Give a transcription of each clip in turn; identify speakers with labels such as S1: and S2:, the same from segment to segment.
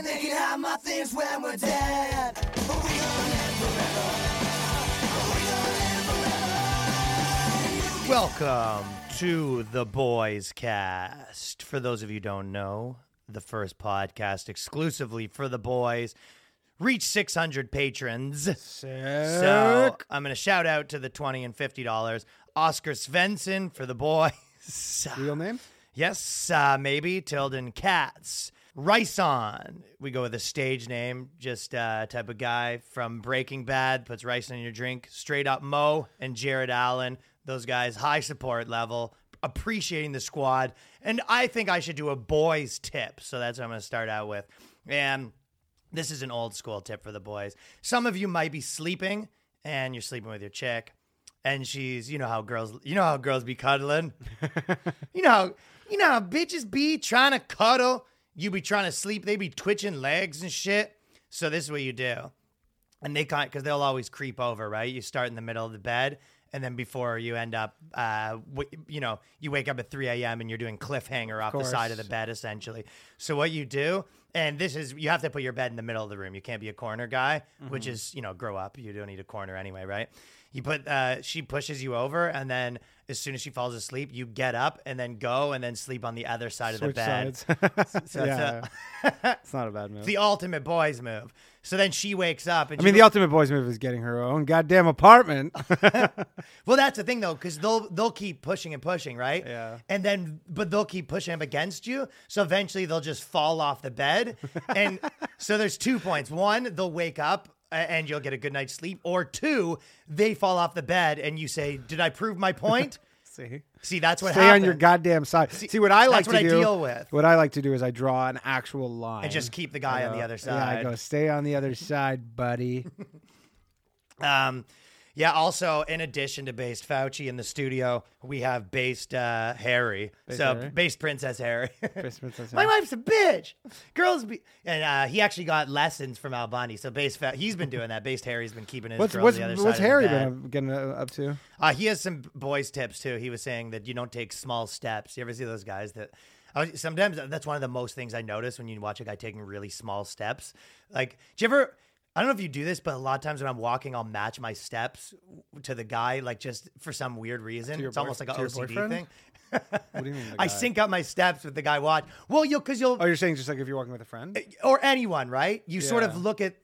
S1: and they can have my things when we're dead. But we gonna live forever. We gonna live forever.
S2: Welcome to the Boys Cast. For those of you who don't know, the first podcast exclusively for the boys. Reach 600 patrons. So I'm going to shout out to the 20 and $50. Oscar Svensson for the boys.
S3: Real name?
S2: Yes, uh, maybe Tilden Katz. Ryson. We go with a stage name, just uh, type of guy from Breaking Bad, puts rice in your drink. Straight up Mo and Jared Allen. Those guys, high support level, appreciating the squad. And I think I should do a boys tip. So that's what I'm going to start out with. And this is an old school tip for the boys. Some of you might be sleeping and you're sleeping with your chick and she's you know how girls you know how girls be cuddling. you know how you know how bitches be trying to cuddle. You be trying to sleep, they be twitching legs and shit. So this is what you do. And they can't because they'll always creep over, right? You start in the middle of the bed, and then before you end up, uh, w- you know, you wake up at 3 a.m. and you're doing cliffhanger off the side of the bed, essentially. So what you do, and this is, you have to put your bed in the middle of the room. You can't be a corner guy, which
S3: Mm-hmm.
S2: is, you know, grow up. You don't need a corner anyway, right? You put, uh, she pushes you over, and then as soon as she falls asleep, you get up and then go and then sleep on the other side
S3: Switch
S2: of the bed.
S3: sides.
S2: So
S3: yeah,
S2: it's, a-
S3: it's not a bad move.
S2: the ultimate boys move. So then she wakes up, and
S3: I mean, the ultimate boys move is getting her own goddamn apartment.
S2: Well, that's the thing though, because they'll they'll keep pushing and pushing, right?
S3: Yeah.
S2: And then, but they'll keep pushing up against you. So eventually, they'll just fall off the bed. And so there's two points. One, they'll wake up and you'll get a good night's sleep. Or two, they fall off the bed and you say, "Did I prove my point?"
S3: See,
S2: See, that's what
S3: stay
S2: happens.
S3: on your goddamn side. See, what I like to
S2: I
S3: do.
S2: deal with.
S3: What I like to do is I draw an actual line
S2: And just keep the guy on the other
S3: Yeah, I go stay on the other side, buddy.
S2: Um, yeah. Also, in addition to based Fauci in the studio, we have based uh, Harry. so
S3: Harry?
S2: based Princess Harry.
S3: Based Princess
S2: My wife's a bitch. Girls be, and uh, he actually got lessons from Albani. So based Fa- he's been doing that. Based Harry's been keeping his
S3: What's
S2: girl
S3: what's
S2: on the other
S3: what's
S2: side
S3: Harry
S2: of the bed.
S3: been up- getting uh, up to?
S2: Uh, he has some boys tips too. He was saying that you don't take small steps. You ever see those guys that? I was- Sometimes that's one of the most things I notice when you watch a guy taking really small steps. Like, do you ever? I don't know if you do this, but a lot of times when I'm walking, I'll match my steps to the guy, like just for some weird reason. It's almost like an OCD
S3: boyfriend?
S2: thing.
S3: What do you mean?
S2: I sync up my steps with the guy watch. Well, you'll because you'll
S3: Oh, you're saying just like if you're walking with a friend?
S2: Eh, or anyone, right? You sort of look at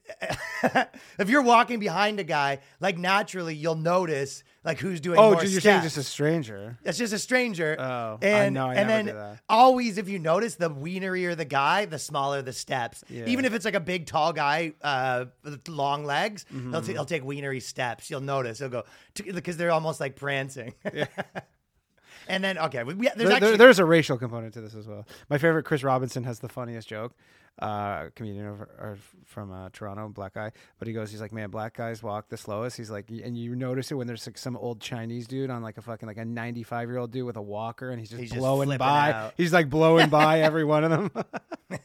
S2: if you're walking behind a guy, like naturally you'll notice like who's doing
S3: Oh,
S2: more
S3: just, you're saying
S2: steps.
S3: just a stranger.
S2: It's just a stranger.
S3: Oh, I
S2: and
S3: know, I
S2: and
S3: never
S2: then
S3: do that.
S2: always, if you notice, the wienerier the guy, the smaller the steps.
S3: Yeah.
S2: Even if it's like a big, tall guy uh, with long legs,
S3: Mm-hmm.
S2: he'll, t- he'll take wienery steps. You'll notice. He'll go because they're almost like prancing. and then okay, we, we, there's
S3: There- there-
S2: actually
S3: there's a racial component to this as well. My favorite, Chris Robinson, has the funniest joke. Uh, comedian over, or from uh, Toronto, black guy. But he goes, he's like, man, black guys walk the slowest. He's like, and you notice it when there's like some old Chinese dude on like a fucking like a 95 year old dude with a walker, and he's just
S2: He's just
S3: blowing
S2: flipping
S3: by.
S2: out.
S3: He's like blowing by every one of them.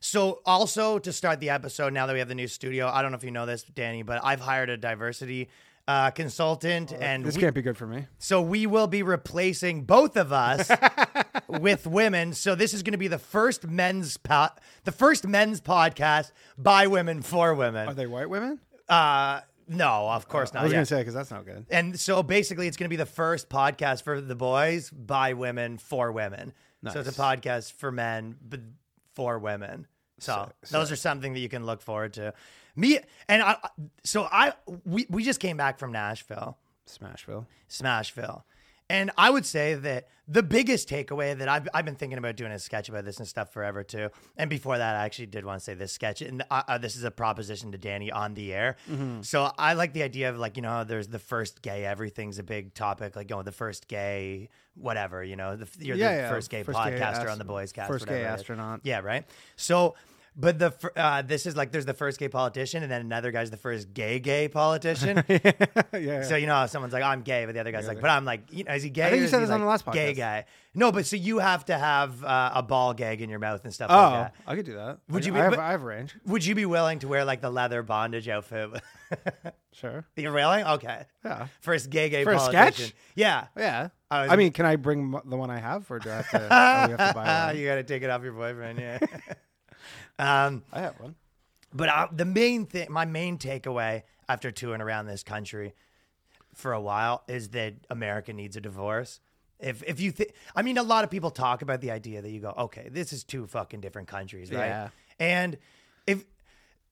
S2: So, also to start the episode, now that we have the new studio, I don't know if you know this, Danny, but I've hired a diversity uh, consultant, and
S3: this
S2: we-
S3: can't be good for me.
S2: so we will be replacing both of us with women. So this is going to be the first men's po- the first men's podcast by women for women.
S3: Are they white women?
S2: Uh, no, of course not.
S3: I
S2: was
S3: gonna say because that's not good.
S2: And so basically, it's going to be the first podcast for the boys by women for women. So it's a podcast for men, but for women. So, those are something that you can look forward to. Me and I. So I we we just came back from Nashville,
S3: Smashville.
S2: Smashville, And I would say that the biggest takeaway that I've, I've been thinking about doing a sketch about this and stuff forever too. And before that, I actually did want to say this sketch. And uh, uh, this is a proposition to Danny on the air.
S3: Mm-hmm.
S2: So I like the idea of like, you know, there's the first gay, everything's a big topic, like going the first gay, whatever, you know, the, you're
S3: Yeah,
S2: the
S3: yeah,
S2: first gay
S3: first gay
S2: podcaster
S3: ast-
S2: on the Boys Cast.
S3: first gay
S2: whatever it is.
S3: astronaut.
S2: Yeah, right. So, but the uh, this is like there's the first gay politician, and then another guy's the first gay gay politician.
S3: yeah, yeah.
S2: So you know, how someone's like, "I'm gay," but the other guy's like, "But I'm like, you know, is he gay?"
S3: think you said this on the last podcast.
S2: Gay guy. No, but so you have to have uh, a ball gag in your mouth and stuff
S3: oh,
S2: like that.
S3: I could do that.
S2: Would
S3: I,
S2: you be-
S3: I have,
S2: but-
S3: I have range.
S2: Would you be willing to wear like the leather bondage outfit?
S3: Sure.
S2: You're really okay.
S3: Yeah.
S2: First gay gay
S3: For
S2: politician.
S3: sketch?
S2: Yeah.
S3: Yeah.
S2: I was-
S3: I mean, can I bring the one I have, or do I have to? oh, have to buy one?
S2: you got to take it off your boyfriend. Yeah. Um,
S3: I have one.
S2: But uh, the main thing, my main takeaway after touring around this country for a while is that America needs a divorce. If if you think, I mean, a lot of people talk about the idea that you go, okay, this is two fucking different countries, right?
S3: Yeah.
S2: And if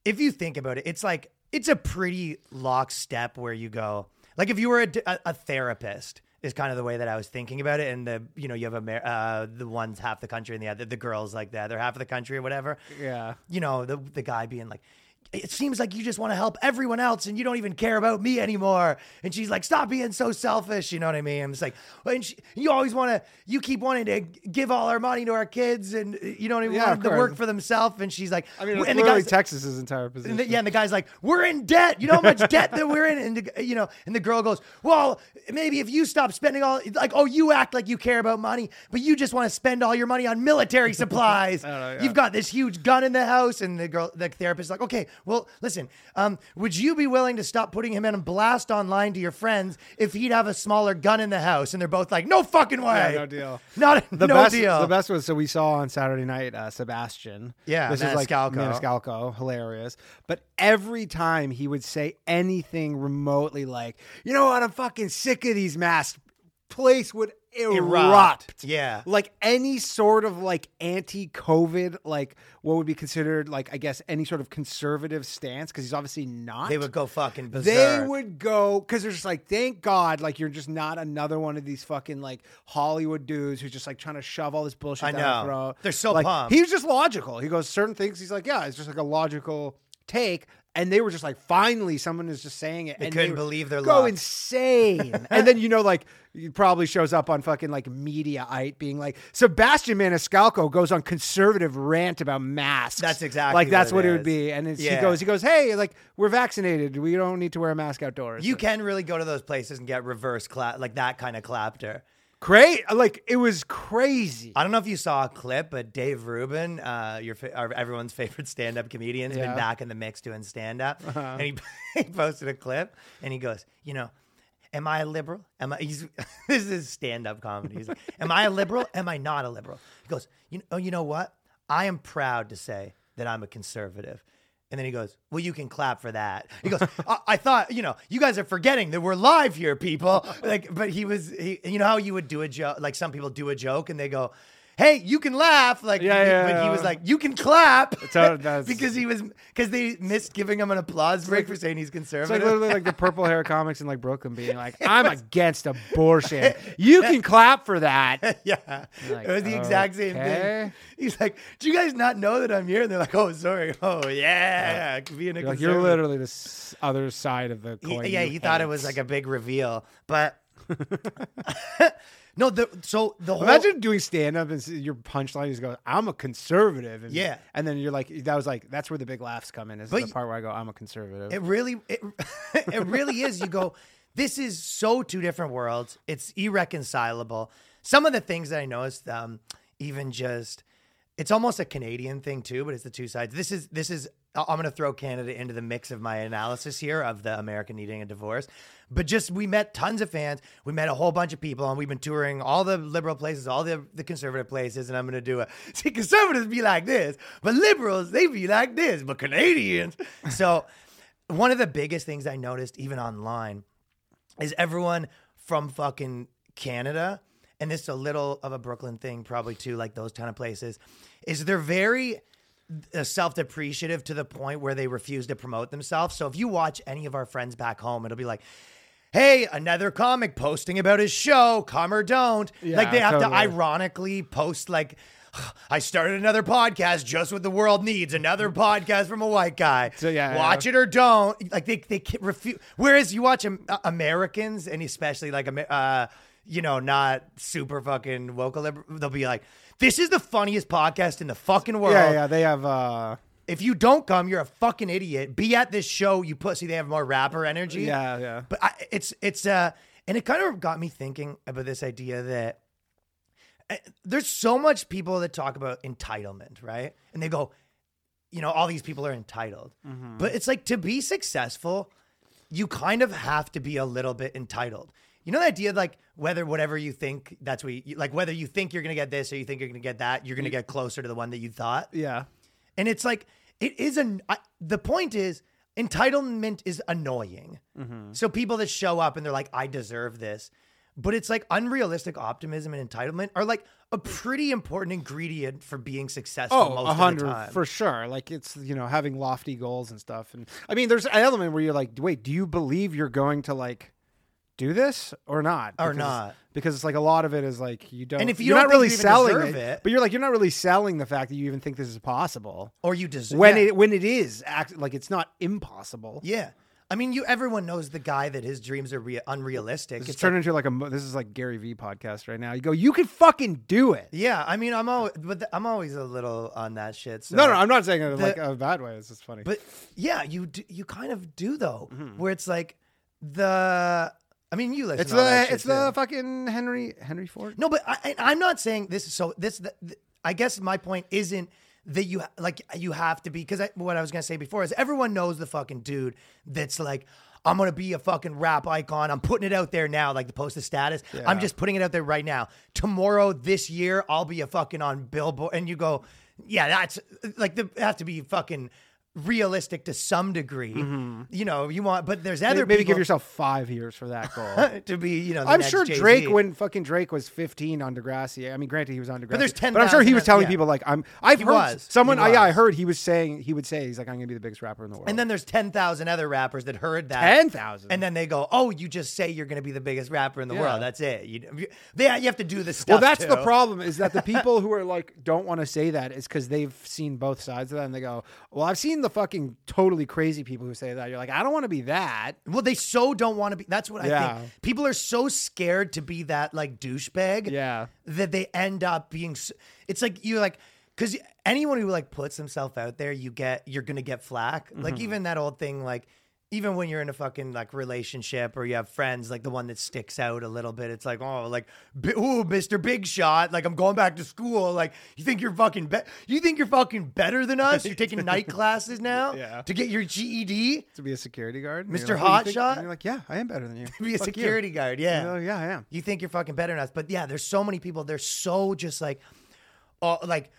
S2: if you think about it, it's like it's a pretty lockstep where you go, like if you were a, a, a therapist. Is kind of the way that I was thinking about it, and the you know you have Amer- uh, the one's half the country and the other the girls like the other half of the country or whatever
S3: Yeah.
S2: you know, the the guy being like, it seems like you just want to help everyone else and you don't even care about me anymore. And she's like, stop being so selfish. You know what I mean? I'm just like, and she, you always want to, you keep wanting to give all our money to our kids and you don't even
S3: Yeah,
S2: want them to work for themselves. And she's like,
S3: I mean,
S2: and the guy's,
S3: Texas's entire position.
S2: and the, yeah, and the guy's like, "We're in debt. You know how much debt that we're in." And the, you know, and the girl goes, "Well, maybe if you stop spending all like, oh, you act like you care about money, but you just want to spend all your money on military supplies.
S3: know, yeah.
S2: You've got this huge gun in the house." And the girl, the therapist, is like, "Okay, well, listen, um, would you be willing to stop putting him in a blast online to your friends if he'd have a smaller gun in the house?" And they're both like, "No fucking way,
S3: Yeah, no deal.
S2: not
S3: the
S2: no
S3: best,
S2: deal."
S3: The best was so we saw on Saturday night uh, Sebastian.
S2: Yeah,
S3: this is like
S2: Maniscalco.
S3: Maniscalco, hilarious. But every time he would say anything remotely like, "You know what? I'm fucking sick of these masks." Place would erupt.
S2: Yeah.
S3: like any sort of like anti-COVID, like what would be considered like I guess any sort of conservative stance because he's obviously not.
S2: They would go fucking berserk.
S3: They would go because they're just like, thank God, like you're just not another one of these fucking like Hollywood dudes who's just like trying to shove all this bullshit
S2: I
S3: down
S2: know.
S3: our throat.
S2: They're so
S3: like,
S2: pumped.
S3: He was just logical. He goes certain things. He's like, yeah, it's just like a logical take. And they were just like, finally, someone is just saying it.
S2: They
S3: and
S2: couldn't
S3: were-
S2: believe their
S3: go
S2: luck.
S3: insane. and then you know, like, he probably shows up on fucking like Mediaite being like, Sebastian Maniscalco goes on conservative rant about masks.
S2: That's exactly
S3: like that's
S2: what
S3: what
S2: it
S3: it would be. And it's, he goes, he goes, hey, like we're vaccinated. We don't need to wear a mask outdoors.
S2: You can really go to those places and get reverse clap, like that kind of clapter.
S3: Great. Like it was crazy.
S2: I don't know if you saw a clip, but Dave Rubin, uh, your fa- our, everyone's favorite stand-up comedian, has
S3: Yeah.
S2: been back in the mix doing stand-up, and he, he posted a clip, and he goes, you know. Am I a liberal? Am I? He's this is stand-up comedy. He's like, Am I a liberal? Am I not a liberal? He goes, you oh, you know what? I am proud to say that I'm a conservative. And then he goes, Well, you can clap for that. He goes, I, I thought, you know, you guys are forgetting that we're live here, people. Like, but he was, he, you know how you would do a joke, like some people do a joke and they go, Hey, you can laugh. Like,
S3: Yeah, yeah,
S2: but he
S3: yeah.
S2: was like, You can clap.
S3: how- that's-
S2: because he was, because they missed giving him an applause break for saying he's
S3: It's like
S2: conservative.
S3: literally like the purple hair comics in like Brooklyn being like, I'm against abortion. You can clap for that.
S2: yeah.
S3: Like,
S2: it was the exact same thing. He's like, Do you guys not know that I'm here? And they're like, Oh, sorry. Oh, yeah. Being a
S3: You're, like, you're literally the other side of the
S2: He-
S3: coin.
S2: yeah,
S3: you
S2: he thought it was like a big reveal, but no. The so the whole
S3: Imagine doing stand up and your punchline is go, I'm a conservative. And,
S2: Yeah.
S3: And then you're like, that was like, that's where the big laughs come in, is
S2: But
S3: the part where I go, I'm a conservative.
S2: it really it, it really is. You go, this is so two different worlds. It's irreconcilable. Some of the things that I noticed, um, even just it's almost a Canadian thing too, but it's the two sides. This is this is I'm going to throw Canada into the mix of my analysis here of the American needing a divorce. But just we met tons of fans. We met a whole bunch of people, and we've been touring all the liberal places, all the the conservative places. And I'm to do a see conservatives be like this, but liberals they be like this, but Canadians. so one of the biggest things I noticed even online is everyone from fucking Canada, and this is a little of a Brooklyn thing, probably too, like those kind of places, is they're very uh, self-depreciative to the point where they refuse to promote themselves. So if you watch any of our friends back home, it'll be like, hey, another comic posting about his show, come or don't. like they have
S3: totally.
S2: to ironically post like. I started another podcast, just what the world needs. Another podcast from a white guy.
S3: So, yeah,
S2: watch
S3: yeah.
S2: it or don't. Like they they refuse. Whereas you watch uh, Americans, and especially like uh, you know, not super fucking woke. They'll be like, "This is the funniest podcast in the fucking world."
S3: Yeah, yeah. They have. uh
S2: If you don't come, you're a fucking idiot. Be at this show, you pussy. They have more rapper energy.
S3: Yeah, yeah.
S2: But I, it's it's uh, and it kind of got me thinking about this idea that uh, there's so much people that talk about entitlement, right? And they go, you know, all these people are entitled,
S3: Mm-hmm.
S2: but it's like to be successful, you kind of have to be a little bit entitled. You know the idea, like whether whatever you think, that's what you, like whether you think you're gonna get this or you think you're gonna get that, you're gonna get closer to the one that you thought.
S3: Yeah.
S2: And it's like it is an. I, the point is entitlement is annoying. Mm-hmm. So people that show up and they're like, "I deserve this," but it's like unrealistic optimism and entitlement are like a pretty important ingredient for being successful.
S3: Oh,
S2: most
S3: a
S2: of the
S3: hundred
S2: time.
S3: for sure. Like it's you know having lofty goals and stuff. And I mean, there's an element where you're like, wait, do you believe you're going to like do this or not?
S2: Or
S3: Because-
S2: not.
S3: Because it's like a lot of it is like you don't.
S2: And if you
S3: you're
S2: don't
S3: not really selling it,
S2: it-
S3: but you're like you're not really selling the fact that you even think this is possible.
S2: or you deserve
S3: When
S2: yeah.
S3: it when it is act like it's not impossible.
S2: yeah. I mean, you. Everyone knows the guy that his dreams are rea- unrealistic.
S3: It's
S2: It's
S3: turned
S2: like-
S3: into like a this is like Gary V podcast right now. You go, you can fucking do it.
S2: yeah, I mean, I'm always, but the- I'm always a little on that shit. So.
S3: no, no, I'm not saying it
S2: the-
S3: like a bad way. It's just funny.
S2: But yeah, you do, you kind of do though,
S3: Mm-hmm.
S2: where it's like the. I mean, you listen.
S3: it's
S2: to all that
S3: the it's the fucking Henry Henry Ford.
S2: no, but I, I'm not saying this. is So this, the, the- I guess my point isn't that you like you have to be because what I was gonna say before is everyone knows the fucking dude that's like. I'm gonna be a fucking rap icon. I'm putting it out there now, like the post a status. I'm just putting it out there right now. Tomorrow, this year, I'll be a fucking on Billboard. And you go, yeah, that's like the have to be fucking realistic to some degree. You know, you want, but there's other
S3: Mm-hmm. Maybe give yourself five years for that goal.
S2: to be, you know. the
S3: I'm sure
S2: Jay-Z.
S3: Drake, when fucking Drake was 15 on Degrassi. I mean, granted he was on Degrassi, but
S2: there's 10.
S3: But I'm sure he was telling
S2: yeah.
S3: people like, "I'm." I've
S2: He
S3: heard
S2: was.
S3: someone.
S2: He
S3: I, yeah, I heard he was saying he would say he's like, "I'm gonna be the biggest rapper in the world."
S2: And then there's 10,000 other rappers that heard that.
S3: ten thousand.
S2: And then they go, "Oh, you just say you're going to be the biggest rapper in the
S3: Yeah.
S2: world. That's it. You, they, you have to do this stuff."
S3: well, that's the problem is that the people who are like don't want to say that is because they've seen both sides of that, and they go, "Well, I've seen the fucking totally crazy people who say that." You're like, I don't want to be that.
S2: Well, they so don't want to be. That's what I
S3: Yeah.
S2: think. People are so scared to be that like douchebag.
S3: Yeah.
S2: That they end up being. s- It's like you're like because anyone who like puts himself out there, you get you're gonna get flack.
S3: Mm-hmm.
S2: Like even that old thing, like. Even when you're in a fucking like relationship or you have friends, like the one that sticks out a little bit, it's like, oh, like, bi- ooh, Mr. Big Shot, like I'm going back to school. Like, you think you're fucking, be- you think you're fucking better than us? You're taking night classes now
S3: Yeah.
S2: to get your GED,
S3: To be a security guard,
S2: Mr.
S3: like, "Oh,
S2: shot
S3: and you're like, yeah, I am better than you.
S2: To be a
S3: Fuck you."
S2: security guard. Yeah.
S3: Oh, yeah, I am.
S2: You think you're fucking better than us. But yeah, there's so many people. They're so just like, oh, like,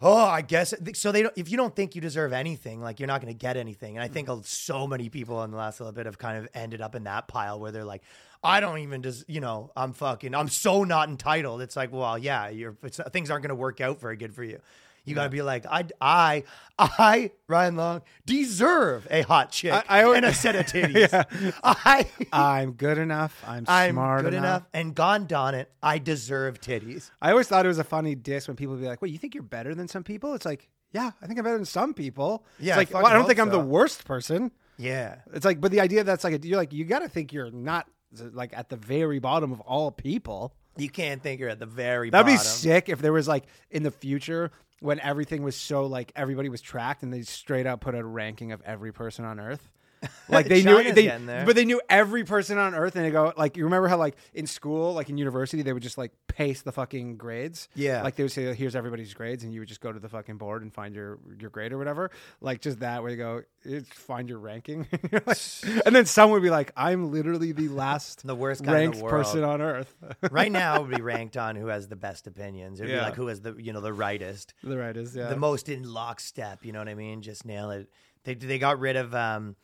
S2: oh, I guess. So they don't, if you don't think you deserve anything, like you're not going to get anything. And I think mm-hmm. so many people in the last little bit have kind of ended up in that pile where they're like, I don't even just, you know, I'm fucking, I'm so not entitled. It's like, well, yeah, you're, it's, things aren't going to work out very good for you. You got to be like, I, I, I, Ryan Long, deserve a hot chick
S3: I- I
S2: and a set of titties. I,
S3: I'm good enough. I'm,
S2: I'm
S3: smart
S2: good enough. and gone darn it, I deserve titties.
S3: I always thought it was a funny diss when people would be like, "Well, you think you're better than some people?" It's like, yeah, I think I'm better than some people.
S2: Yeah,
S3: it's like
S2: I
S3: well, I don't think I'm the worst person.
S2: Yeah,
S3: It's like, but the idea that's like, you're like, you got to think you're not like at the very bottom of all people.
S2: you can't think you're at the very bottom.
S3: That'd be sick if there was like in the future when everything was so like everybody was tracked and they straight up put a ranking of every person on Earth. Like they knew
S2: China's
S3: they,
S2: getting there.
S3: but they knew every person on Earth, and they go like you remember how like in school, like in university, they would just like paste the fucking grades.
S2: Yeah.
S3: like they would say, "Here's everybody's grades," and you would just go to the fucking board and find your your grade or whatever. Like just that, where you go, it's find your ranking, like- and then someone would be like, "I'm literally the last
S2: The worst guy in
S3: ranked
S2: the world.
S3: person on Earth."
S2: right now, it would be ranked on who has the best opinions. It'd be
S3: Yeah.
S2: like who has the you know the rightest,
S3: the right is yeah.
S2: the most in lockstep. You know what I mean? Just nail it. They they got rid of um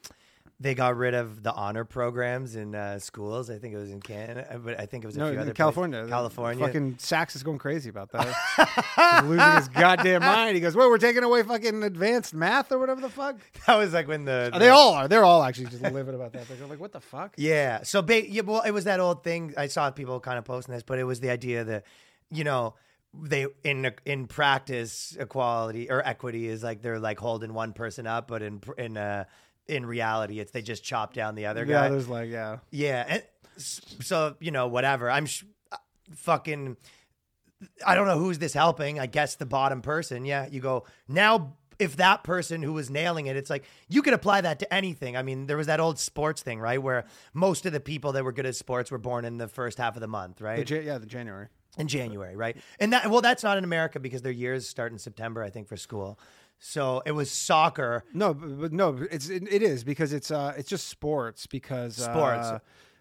S2: they got rid of the honor programs in uh, schools. I think it was in Canada, but I think it was a
S3: No,
S2: few
S3: in
S2: other
S3: California.
S2: places. California.
S3: Fucking Sacks is going crazy about that. Losing his goddamn mind. He goes, "Well, we're taking away fucking advanced math or whatever the fuck."
S2: that was like when the,
S3: Oh, they
S2: the-
S3: all are. They're all actually just livid about that. They're like, "What the fuck?"
S2: Yeah. So, ba- yeah, well, it was that old thing. I saw people kind of posting this, but it was the idea that, you know, they in in practice equality or equity is like they're like holding one person up, but in in uh in reality, it's they just chop down the other
S3: Yeah,
S2: guy.
S3: there's like, yeah.
S2: Yeah. And so you know, whatever. I'm sh- uh, fucking. I don't know who's this helping. I guess the bottom person. Yeah. You go now. If that person who was nailing it, it's like you could apply that to anything. I mean, there was that old sports thing, right? Where most of the people that were good at sports were born in the first half of the month,
S3: The
S2: right?
S3: Ja- yeah, the January.
S2: in January, right? And that well, that's not in America because their years start in September, I think, for school. So it was soccer.
S3: No, but, no, it's it, it is because it's uh it's just sports because
S2: Sports.
S3: Uh,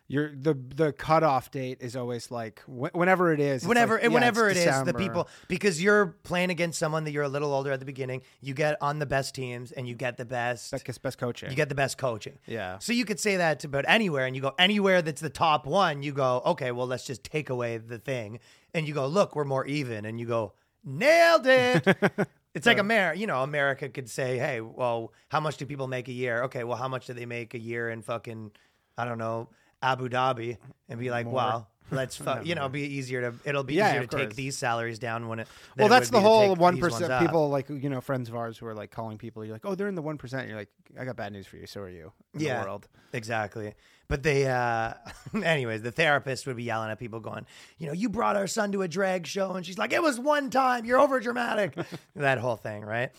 S3: you're the the cutoff date is always like wh- whenever it is.
S2: whenever
S3: like, yeah,
S2: whenever it is, the people because you're playing against someone that you're a little older at the beginning, you get on the best teams and you get the best
S3: best, best coaching.
S2: you get the best coaching.
S3: Yeah.
S2: So you could say that to about anywhere and you go anywhere that's the top one, you go, okay, well let's just take away the thing. And you go, look, we're more even. And you go, nailed it. It's like America, you know, America could say, hey, well, how much do people make a year? Okay, well, how much do they make a year in fucking, I don't know, Abu Dhabi? And be like, well, let's, fu- you know, be easier to, it'll be
S3: Yeah,
S2: easier
S3: of
S2: to take
S3: course.
S2: these salaries down when it,
S3: well,
S2: it
S3: that's
S2: would
S3: the
S2: be to
S3: whole
S2: take
S3: one
S2: these ones
S3: percent.
S2: up.
S3: People like you know friends of ours who are like calling people. You're like, oh, they're in the one percent. You're like, I got bad news for you. So are you. In
S2: yeah,
S3: the world.
S2: exactly. But they, uh, anyways, the therapist would be yelling at people, going, "You know, you brought our son to a drag show," and she's like, "It was one time. You're over dramatic." that whole thing, right?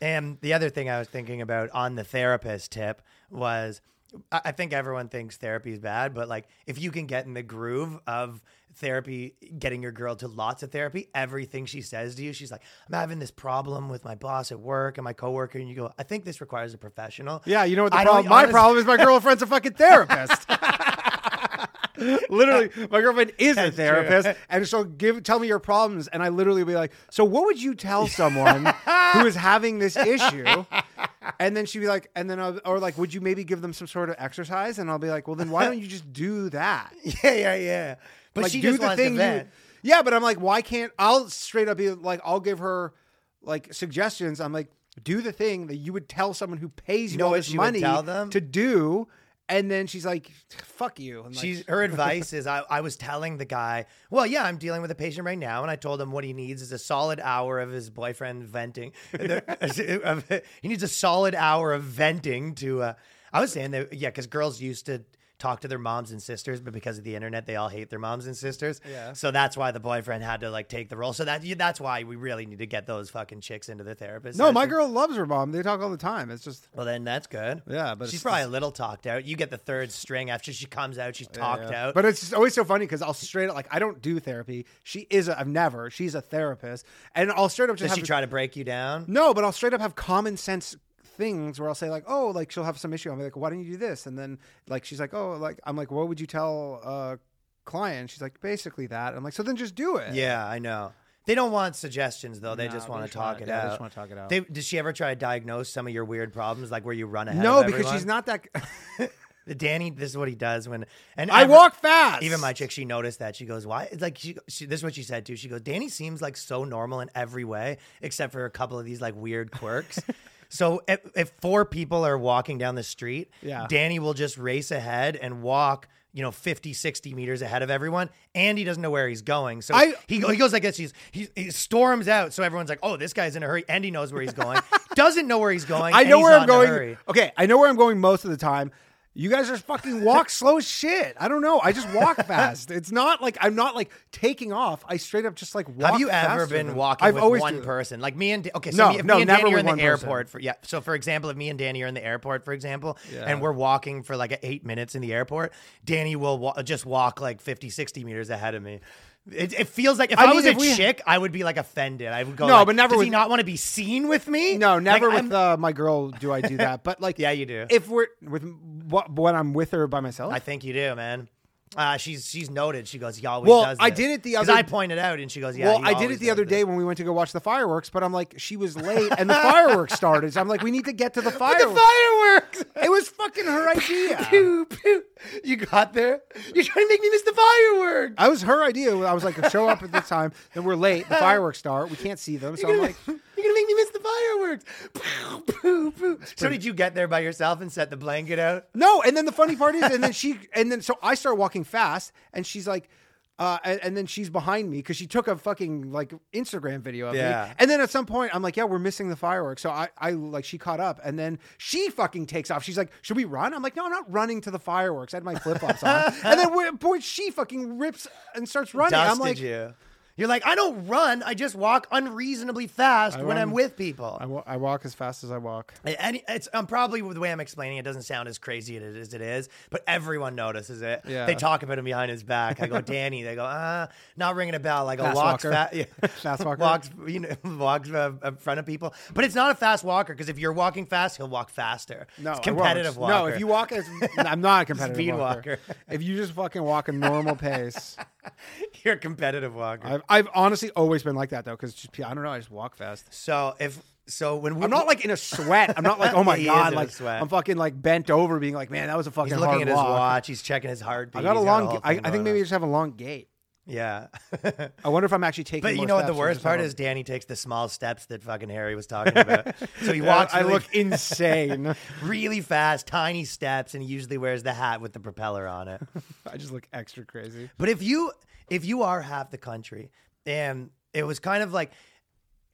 S2: And the other thing I was thinking about on the therapist tip was, I think everyone thinks therapy is bad, but like if you can get in the groove of therapy, getting your girl to lots of therapy, everything she says to you, she's like, I'm having this problem with my boss at work and my coworker. And you go, I think this requires a professional.
S3: Yeah, you know what the
S2: I
S3: problem? My
S2: honest-
S3: problem is my girlfriend's a fucking therapist. literally, my girlfriend is a
S2: That's true.
S3: therapist, and she'll give tell me your problems, and I literally be like, "So, what would you tell someone who is having this issue?" And then she'd be like, and then I'll, or like, would you maybe give them some sort of exercise? And I'll be like, well, then why don't you just do that?
S2: Yeah, yeah, yeah. But
S3: like,
S2: she
S3: do
S2: just
S3: the
S2: wants
S3: thing
S2: to vent.
S3: you. Yeah, but I'm like, why can't I'll straight up be like, I'll give her like suggestions. I'm like, do the thing that you would tell someone who pays you
S2: know
S3: all
S2: what
S3: this
S2: she would
S3: money
S2: tell them?
S3: to do. And then she's like, fuck you. And like,
S2: She's her advice is I, I was telling the guy, well, yeah, I'm dealing with a patient right now, and I told him what he needs is a solid hour of his boyfriend venting. he needs a solid hour of venting to. Uh, I was saying that yeah, because girls used to talk to their moms and sisters, but because of the internet, they all hate their moms and sisters.
S3: Yeah.
S2: So that's why the boyfriend had to like take the role. So that that's why we really need to get those fucking chicks into the therapist.
S3: no, my girl loves her mom. They talk all the time. It's just,
S2: Well, then that's good.
S3: Yeah, but
S2: she's probably a little talked out. You get the third string after she comes out. She's talked
S3: Yeah.
S2: out.
S3: But it's always so funny because I'll straight up like I don't do therapy. She is. A, I've never. She's a therapist, and I'll straight up just
S2: does she try to break you down?
S3: No, but I'll straight up have common sense things where I'll say like, oh, like she'll have some issue. I'm like, why don't you do this? And then like she's like, oh, like I'm like, what would you tell a client? She's like, basically that. I'm like, so then just do it.
S2: Yeah, I know. They don't want suggestions though. They
S3: No,
S2: just
S3: they
S2: want to
S3: just wanna-
S2: talk it
S3: yeah,
S2: out.
S3: they just wanna talk it out.
S2: They, does she ever try to diagnose some of your weird problems, like where you run ahead?
S3: No,
S2: of
S3: because
S2: everyone?
S3: she's not that.
S2: Danny, this is what he does when and
S3: I
S2: ever-
S3: walk fast.
S2: Even my chick, she noticed that. She goes, "Why?" It's like she, she. This is what she said too. She goes, "Danny seems like so normal in every way, except for a couple of these like weird quirks." so if, if four people are walking down the street,
S3: Yeah.
S2: Danny will just race ahead and walk. You know, 50, 60 meters ahead of everyone, and he doesn't know where he's going. So
S3: I-
S2: he, he goes like this. He's, he, he storms out. So everyone's like, oh, this guy's in a hurry, and he knows where he's going. Doesn't know where he's going.
S3: I know where I'm going. Okay, I know where I'm going most of the time. You guys are fucking walk slow as shit. I don't know. I just walk fast. It's not like I'm not like taking off. I straight up just like walk.
S2: Have you ever been walking
S3: I've
S2: with one person? Like me and okay, so
S3: No,
S2: me, if
S3: no,
S2: me and
S3: never
S2: Danny are in the
S3: one person.
S2: airport for yeah. So for example, if me and Danny are in the airport, for example,
S3: Yeah.
S2: and we're walking for like eight minutes in the airport, Danny will wa- just walk like 50, 60 meters ahead of me. It, it feels like if
S3: I
S2: I,
S3: mean,
S2: was
S3: if
S2: a
S3: we-
S2: chick, I would be like offended. I would go,
S3: No,
S2: like,
S3: but never
S2: Does
S3: with-
S2: he not want to be seen with me?
S3: No, never
S2: Like,
S3: with uh, my girl do I do that. But like,
S2: Yeah, you do.
S3: If we're with what when I'm with her by myself,
S2: I think you do, man. Uh, she's she's noted. She goes, he always
S3: Well,
S2: does.
S3: I did it the other-
S2: I pointed out, and she goes, yeah.
S3: well, I did it the other
S2: this."
S3: day when we went to go watch the fireworks, but I'm like, she was late and the fireworks started. So I'm like, we need to get to the fireworks.
S2: The
S3: fireworks. It was fucking her idea.
S2: Pew, pew. You got there. You're trying to make me miss the fireworks.
S3: I was her idea. I was like, show up at this time. Then we're late. The fireworks start. We can't see them. So I'm like,
S2: You're gonna make me miss the fireworks. Pew, pew, pew. So did you get there by yourself and set the blanket out?
S3: no. And then the funny part is, and then she, and then so I start walking fast, and she's like. Uh, and, and then she's behind me because she took a fucking like Instagram video of
S2: Yeah.
S3: me. And then at some point, I'm like, "Yeah, we're missing the fireworks." So I, I like she caught up, and then she fucking takes off. She's like, "Should we run?" I'm like, "No, I'm not running to the fireworks." I had my flip flops on, and then point she fucking rips and starts running.
S2: Dusted
S3: I'm like,
S2: you. You're like, I don't run. I just walk unreasonably fast
S3: I
S2: when I'm with people.
S3: I, wa- I walk as fast as I walk.
S2: And it's um, probably the way I'm explaining it doesn't sound as crazy as it is, but everyone notices it.
S3: Yeah.
S2: They talk about him behind his back. I go, Danny. They go, ah, not ringing a bell. I go,
S3: Fast
S2: walks
S3: walker.
S2: Yeah.
S3: Fast walker.
S2: Walks, you know, walks uh, in front of people. But it's not a fast walker because if you're walking fast, he'll walk faster.
S3: No,
S2: it's competitive walker.
S3: No, if you walk as I'm not a competitive
S2: Speed
S3: walker.
S2: walker.
S3: if you just fucking walk a normal pace,
S2: you're a competitive walker.
S3: I've, I've honestly always been like that though, because I don't know, I just walk fast.
S2: so if so, when we,
S3: I'm not like in a sweat. I'm not like, oh my god, like
S2: sweat.
S3: I'm fucking like bent over, being like, man, that was a fucking
S2: he's looking
S3: hard
S2: at his
S3: walk.
S2: watch, he's checking his heartbeat.
S3: I got a
S2: he's
S3: long. I, I think maybe I just have a long gait.
S2: Yeah.
S3: I wonder if I'm actually taking.
S2: But you know what the worst part is? Danny takes the small steps that fucking Harry was talking about. So he walks.
S3: I
S2: really,
S3: look insane.
S2: really fast, tiny steps, and he usually wears the hat with the propeller on it.
S3: I just look extra crazy.
S2: But if you if you are half the country, and it was kind of like,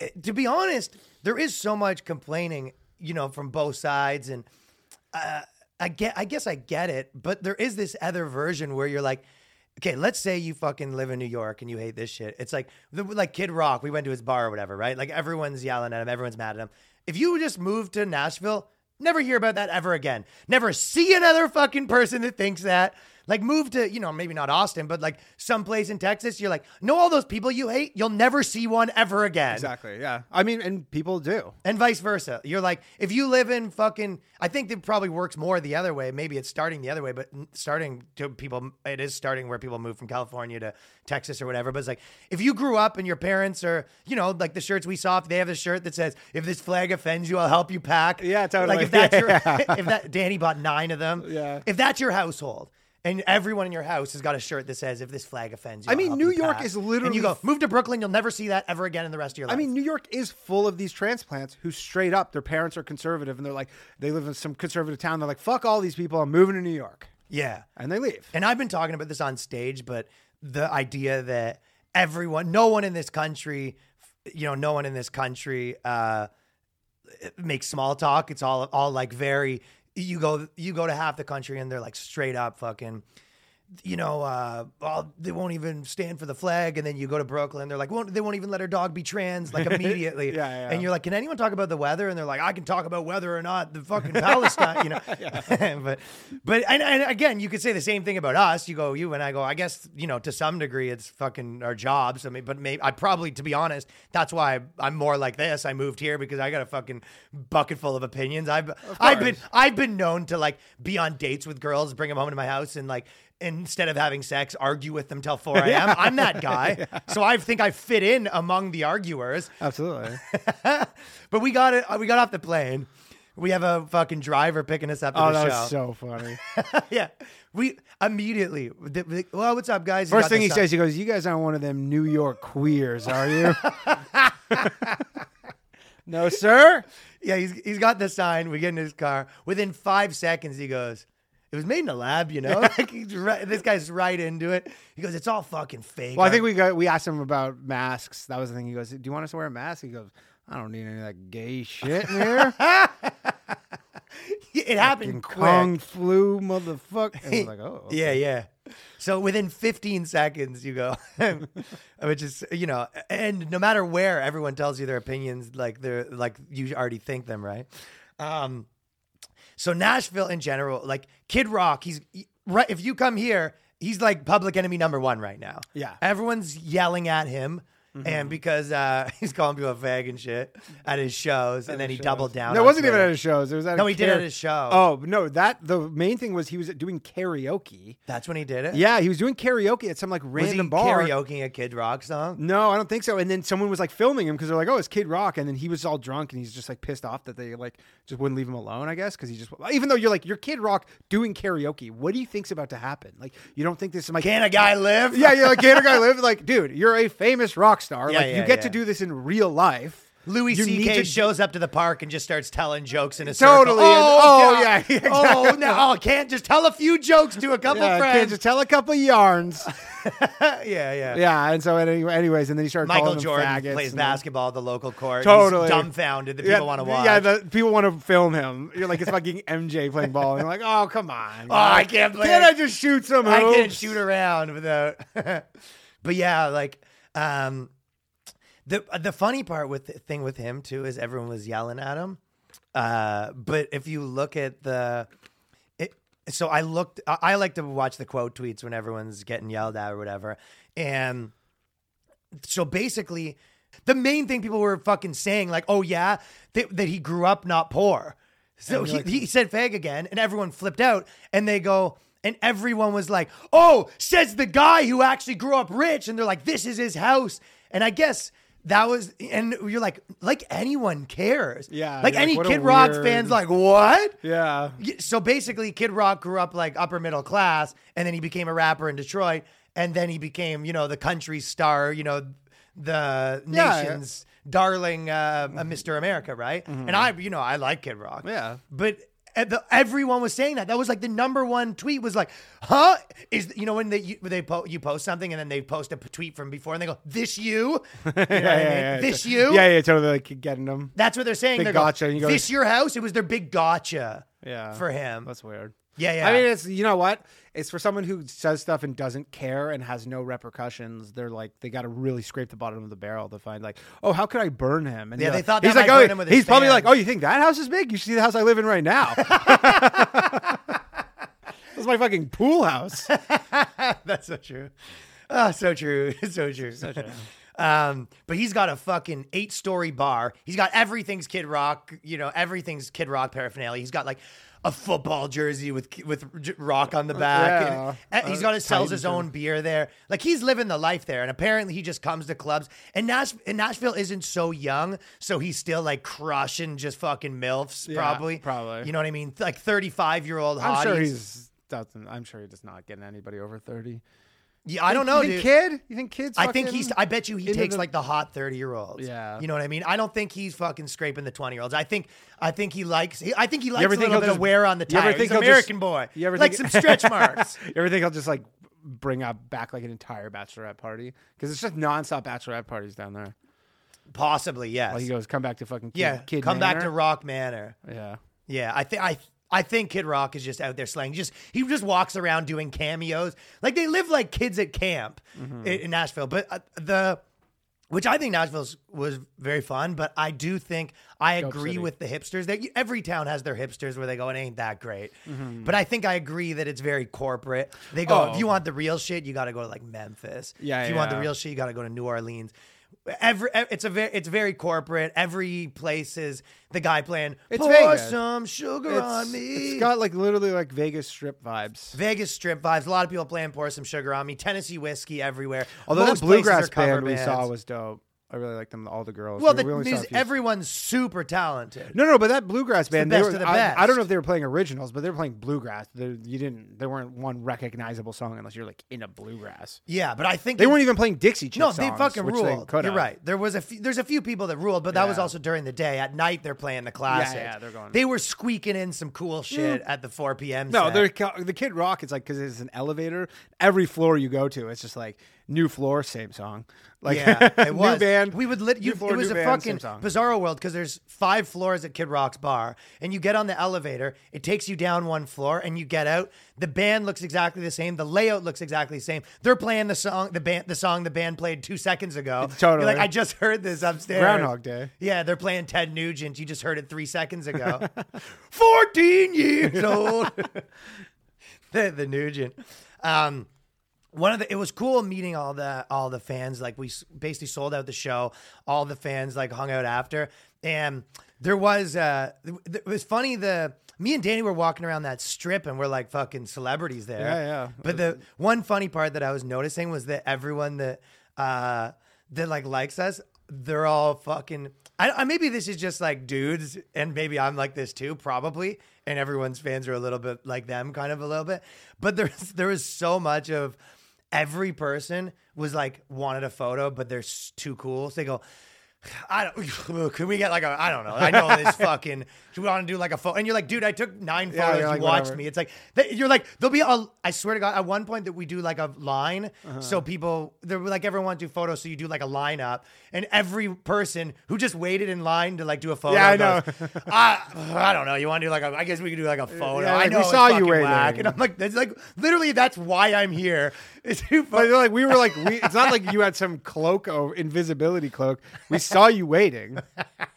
S2: eh, to be honest, there is so much complaining, you know, from both sides, and uh, I get, I guess I get it, but there is this other version where you're like. Okay, let's say you fucking live in New York and you hate this shit. It's like like Kid Rock. We went to his bar or whatever, right? Like everyone's yelling at him, everyone's mad at him. If you just move to Nashville, never hear about that ever again. Never see another fucking person that thinks that. Like move to, you know, maybe not Austin, but like someplace in Texas. You're like, know all those people you hate. You'll never see one ever again.
S3: Exactly. Yeah. I mean, and people do.
S2: And vice versa. You're like, if you live in fucking, I think it probably works more the other way. Maybe it's starting the other way, but starting to people, it is starting where people move from California to Texas or whatever. But it's like, if you grew up and your parents are, you know, like the shirts we saw, if they have a shirt that says, if this flag offends you, I'll help you pack.
S3: Yeah, totally.
S2: Like if that's your, if that, Danny bought nine of them.
S3: Yeah.
S2: If that's your household. And everyone in your house has got a shirt that says, "If this flag offends you."
S3: I mean, New York
S2: pack."
S3: is
S2: And
S3: literally
S2: you go move to Brooklyn. You'll never see that ever again in the rest of your life.
S3: I mean, New York is full of these transplants who straight up, their parents are conservative and they're like, they live in some conservative town. They're like, fuck all these people. I'm moving to New York.
S2: yeah.
S3: And they leave.
S2: And I've been talking about this on stage, but the idea that everyone, no one in this country, you know, no one in this country uh, makes small talk. It's all all like very. You go you go to half the country and they're like straight up fucking. You know, uh, well, they won't even stand for the flag, and then you go to Brooklyn. They're like, won't, they won't even let her dog be trans, like immediately.
S3: Yeah, yeah.
S2: And you're like, can anyone talk about the weather? And they're like, I can talk about whether or not the fucking Palestine, you know. but, but, and, and again, you could say the same thing about us. You go, you and I go. I guess you know to some degree it's fucking our jobs. I mean, but maybe I probably, to be honest, that's why I'm more like this. I moved here because I got a fucking bucket full of opinions. I've I've been I've been known to like be on dates with girls, bring them home to my house, and like instead of having sex, argue with them till 4 a.m. I'm that guy. So I think I fit in among the arguers.
S3: Absolutely.
S2: But we got it. Uh, we got off the plane. We have a fucking driver picking us up
S3: oh,
S2: the
S3: that
S2: show.
S3: was so funny.
S2: yeah. We immediately. Well, what's up, guys?
S3: First thing he says, he goes, You guys aren't one of them New York queers, are you? no, sir.
S2: Yeah, he's he's got the sign. We get in his car. Within five seconds, he goes. It was made in a lab, you know. like right, this guy's right into it. He goes, "It's all fucking fake."
S3: Well, I think we got we asked him about masks. That was the thing. He goes, "Do you want us to wear a mask?" He goes, "I don't need any of that gay shit in here."
S2: it happened quick.
S3: Kung flu, motherfucker. And I was like, "Oh, okay."
S2: Yeah, yeah. So within 15 seconds, you go, which is you know, and no matter where, everyone tells you their opinions like they're like you already think them, right? Um, so Nashville in general, like Kid Rock, he's he- right. If you come here, he's like public enemy number one right now.
S3: Yeah.
S2: everyone's yelling at him. And because uh, he's calling people a fag and shit at his shows, and then he doubled down.
S3: No, it wasn't even at his shows. It was at
S2: No, he did
S3: kara-
S2: at his show.
S3: Oh no, that the main thing was he was doing karaoke.
S2: That's when he did it.
S3: Yeah, he was doing karaoke at some like random
S2: he
S3: bar.
S2: karaokeing a Kid Rock song?
S3: No, I don't think so. And then someone was like filming him because they're like, "Oh, it's Kid Rock," and then he was all drunk and he's just like pissed off that they like just wouldn't leave him alone. I guess because he just even though you're like you're Kid Rock doing karaoke, what do you think's about to happen? Like you don't think this is like
S2: Can a guy live?
S3: yeah, you're like can a guy live? Like, dude, you're a famous rock star.
S2: Yeah,
S3: like
S2: yeah,
S3: you get to do this in real life.
S2: Louis
S3: You
S2: C.K.
S3: to-
S2: shows up to the park and just starts telling jokes in a
S3: Totally.
S2: circle.
S3: Oh,
S2: God.
S3: yeah, yeah,
S2: Oh,
S3: exactly.
S2: no, oh, can't just tell a few jokes to a couple
S3: Yeah,
S2: friends.
S3: can't just tell a couple yarns.
S2: yeah, yeah.
S3: yeah, and so any- anyways, and then he started
S2: Michael
S3: calling them
S2: Jordan plays basketball at the local court.
S3: Totally.
S2: He's dumbfounded. The people
S3: yeah,
S2: want to watch.
S3: Yeah, the people want to film him. You're like it's fucking MJ playing ball, and you're like, oh come on.
S2: Oh, I can't play.
S3: Can't I just shoot some?
S2: I can't shoot around without. but yeah, like um, the the funny part with the thing with him too is everyone was yelling at him. Uh, but if you look at the, it, so I looked. I, I like to watch the quote tweets when everyone's getting yelled at or whatever, and so basically, the main thing people were fucking saying, like, oh yeah, that, that he grew up not poor. So he,
S3: like-
S2: he said fag again, and everyone flipped out, and they go, and everyone was like, oh, says the guy who actually grew up rich, and they're like, this is his house, and I guess. That was, and you're like, like anyone cares.
S3: Yeah,
S2: Like
S3: you're like,
S2: any Kid Rock
S3: weird-
S2: fans, like, what?
S3: Yeah.
S2: Yeah, So basically, Kid Rock grew up like upper middle class, and then he became a rapper in Detroit, and then he became, you know, the country star, you know, the
S3: Yeah.
S2: nation's darling, uh, uh, Mr. America, right? And I, you know, I like Kid Rock.
S3: Mm-hmm. Yeah.
S2: But everyone was saying that. That was like the number one tweet was like, huh? Is you know when they you, they po- you post something and then they post a tweet from before and they go, this you? You know what I mean? This you?
S3: Yeah, yeah, totally like getting them.
S2: That's what they're saying.
S3: Big
S2: They're
S3: gotcha, and you go-
S2: this your house? It was their big gotcha.
S3: Yeah.
S2: For him.
S3: That's weird.
S2: Yeah, yeah.
S3: I mean, it's you know what? It's for someone who says stuff and doesn't care and has no repercussions. They're like they got to really scrape the bottom of the barrel to find like, oh, how could I burn him? And
S2: Yeah, they
S3: like-
S2: thought
S3: he's like, oh,
S2: burn him with his
S3: he's probably like, oh, you think that house is big? You should see the house I live in right now. this is my fucking pool house.
S2: That's so true. Oh, so true. so true. So true. Um, but he's got a fucking eight story bar. He's got everything's Kid Rock, you know, everything's Kid Rock paraphernalia. He's got like a football jersey with with Rock on the back.
S3: Yeah.
S2: And, and he's
S3: Uh,
S2: got his sells his own beer there. Like he's living the life there. And apparently he just comes to clubs. And Nash- and Nashville isn't so young, so he's still like crushing just fucking milfs.
S3: Yeah,
S2: probably,
S3: probably.
S2: You know what I mean? Like thirty five year old.
S3: I'm sure he's. Doesn't, I'm sure he does not getting anybody over thirty.
S2: Yeah, I don't know,
S3: you
S2: dude.
S3: think kid? You think kids?
S2: I think
S3: fucking-
S2: he's. I bet you he
S3: into
S2: takes
S3: the-
S2: like the hot thirty year olds.
S3: Yeah.
S2: you know what I mean. I don't think he's fucking scraping the twenty year olds. I think. I think he likes. he- I think he likes
S3: ever
S2: a
S3: think
S2: little
S3: he'll
S2: bit
S3: just-
S2: of wear on the
S3: you ever
S2: tire.
S3: think
S2: He's
S3: he'll
S2: American
S3: just-
S2: boy.
S3: you ever
S2: like
S3: think-
S2: some stretch marks.
S3: You ever think I'll just like bring up back like an entire bachelorette party because it's just nonstop bachelorette parties down there.
S2: Possibly, yes.
S3: Like he goes, come back to fucking kid,
S2: yeah,
S3: kid
S2: come back to
S3: Manor."
S2: Rock Manor.
S3: yeah.
S2: Yeah, I think I. I think Kid Rock is just out there slaying. Just he just walks around doing cameos. Like they live like kids at camp
S3: Mm-hmm.
S2: in, in Nashville. But uh, the which I think Nashville was very fun. But I do think I
S3: Dope
S2: agree
S3: city.
S2: with the hipsters. That every town has their hipsters where they go, it ain't that great.
S3: Mm-hmm.
S2: But I think I agree that it's very corporate. They go, if
S3: Oh.
S2: you want the real shit, you got to go to like Memphis.
S3: Yeah,
S2: If you want the real shit, you got to go to New Orleans. Every it's a very it's very corporate. Every place is the guy playing.
S3: It's
S2: Pour
S3: Vegas.
S2: some sugar on me.
S3: it's got like literally like Vegas strip vibes.
S2: Vegas strip vibes. A lot of people playing pour some sugar on me. Tennessee whiskey everywhere.
S3: Although
S2: Most
S3: that bluegrass band we saw was dope. I really like them. All the girls.
S2: well,
S3: We-
S2: the
S3: we only saw a
S2: music,
S3: few.
S2: everyone's super talented.
S3: No, no, but that bluegrass band,
S2: the
S3: they were, I, I don't know if they were playing originals, but they were playing bluegrass. They, you didn't. There weren't one recognizable song unless you're like in a bluegrass.
S2: Yeah, but I think
S3: They weren't even playing Dixie Chicks.
S2: No, they
S3: songs,
S2: fucking ruled.
S3: They
S2: You're
S3: have.
S2: right. There was a few, there's a few people that ruled, but that was also during the day. At night, they're playing the classics.
S3: yeah, they're going-
S2: They were squeaking in some cool mm. shit at the 4 p.m.
S3: No,
S2: set.
S3: they're, the Kid Rock. It's like because it's an elevator. Every floor you go to, it's just like new floor, same song. Like
S2: yeah, it was.
S3: new band.
S2: We would lit. You,
S3: floor,
S2: it was a
S3: band,
S2: fucking bizarro world because there's five floors at Kid Rock's bar, and you get on the elevator. It takes you down one floor, and you get out. The band looks exactly the same. The layout looks exactly the same. They're playing the song, the band, the song the band played two seconds ago.
S3: Totally.
S2: You're like I just heard this upstairs.
S3: Groundhog Day.
S2: Yeah, they're playing Ted Nugent. You just heard it three seconds ago. Fourteen years old. the, the Nugent. Um, one of the it was cool meeting all the all the fans. Like we basically sold out the show. All the fans like hung out after. And there was uh it was funny the me and danny were walking around that strip and we're like fucking celebrities there.
S3: Yeah, yeah.
S2: but the one funny part that i was noticing was that everyone that uh that like likes us they're all fucking I, I maybe this is just like dudes and maybe i'm like this too probably. And everyone's fans are a little bit like them kind of a little bit. But there's there is so much of every person was like wanted a photo but they're s- too cool so they go I don't. Can we get like a? I don't know. I know this fucking. Do we want to do like a photo? And you're like, dude, I took nine
S3: Yeah,
S2: photos.
S3: you're like,
S2: you watched
S3: whatever.
S2: me. It's like th- you're like there'll be a. I swear to God, at one point that we do like a line,
S3: Uh-huh.
S2: so people they're like everyone want to do photos, so you do like a lineup, and every person who just waited in line to like do a photo.
S3: Yeah, I know.
S2: goes, I, I don't know. You want to do like a? I guess we could do like a photo.
S3: Yeah,
S2: I
S3: like,
S2: know
S3: we
S2: it's
S3: saw you
S2: fucking
S3: waiting.
S2: whack. and I'm like, that's like literally that's why I'm here. Is to
S3: But
S2: photo-
S3: like we were like we, it's not like you had some cloak or invisibility cloak. We saw you waiting.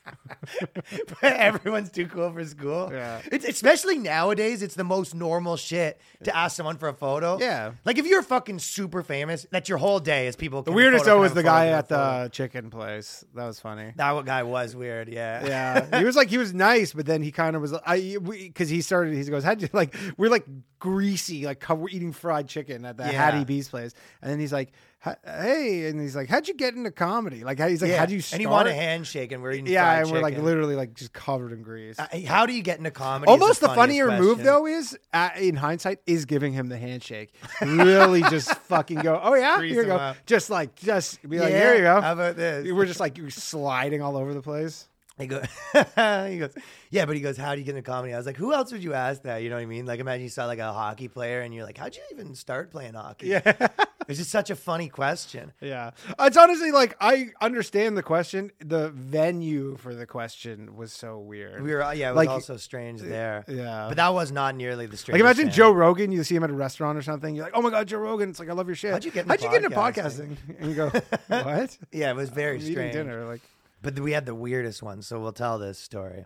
S2: But everyone's too cool for school.
S3: Yeah.
S2: It's especially nowadays, it's the most normal shit to ask someone for a photo.
S3: Yeah.
S2: Like if you're fucking super famous, that's your whole day is people.
S3: The weirdest
S2: photo,
S3: though was the guy at the chicken place. That was funny.
S2: That guy was weird. Yeah.
S3: Yeah, he was like he was nice, but then he kind of was I because he started. He goes, "How'd you like?" We're like greasy, like we're eating fried chicken at the
S2: Yeah.
S3: Hattie B's place, and then he's like, "H- "Hey," and he's like, "How'd you get into comedy?" Like, how, he's like,
S2: Yeah.
S3: "How'd you start?"
S2: And he wanted a handshake, and we're eating.
S3: yeah, and we're like literally like just covered in grease.
S2: Uh, How do you get into comedy?
S3: Almost the
S2: funniest
S3: funnier move though is, uh, in hindsight, is giving him the handshake. Really, just fucking go. Oh yeah,
S2: Grease
S3: here you go.
S2: up.
S3: Just like, just be like,
S2: Yeah,
S3: here you go.
S2: How about this?
S3: We're just like you're sliding all over the place.
S2: He goes, he goes, yeah, but he goes, how do you get into comedy? I was like, who else would you ask that? You know what I mean? Like, imagine you saw like a hockey player, and you're like, how'd you even start playing hockey?
S3: Yeah.
S2: it's just such a funny question.
S3: Yeah. It's honestly like I understand the question. The venue for the question was so weird.
S2: We were, yeah, it was
S3: Like-
S2: also strange there.
S3: yeah.
S2: but that was not nearly the strange.
S3: like imagine Joe Rogan, you see him at a restaurant or something, you're like, Oh my god, Joe Rogan, it's like I love your shit.
S2: How'd you get into
S3: How'd you get into
S2: podcasting?
S3: podcasting? And you go, What?
S2: Yeah, it was very
S3: I'm eating
S2: strange.
S3: dinner. Like
S2: But we had the weirdest one, so we'll tell this story.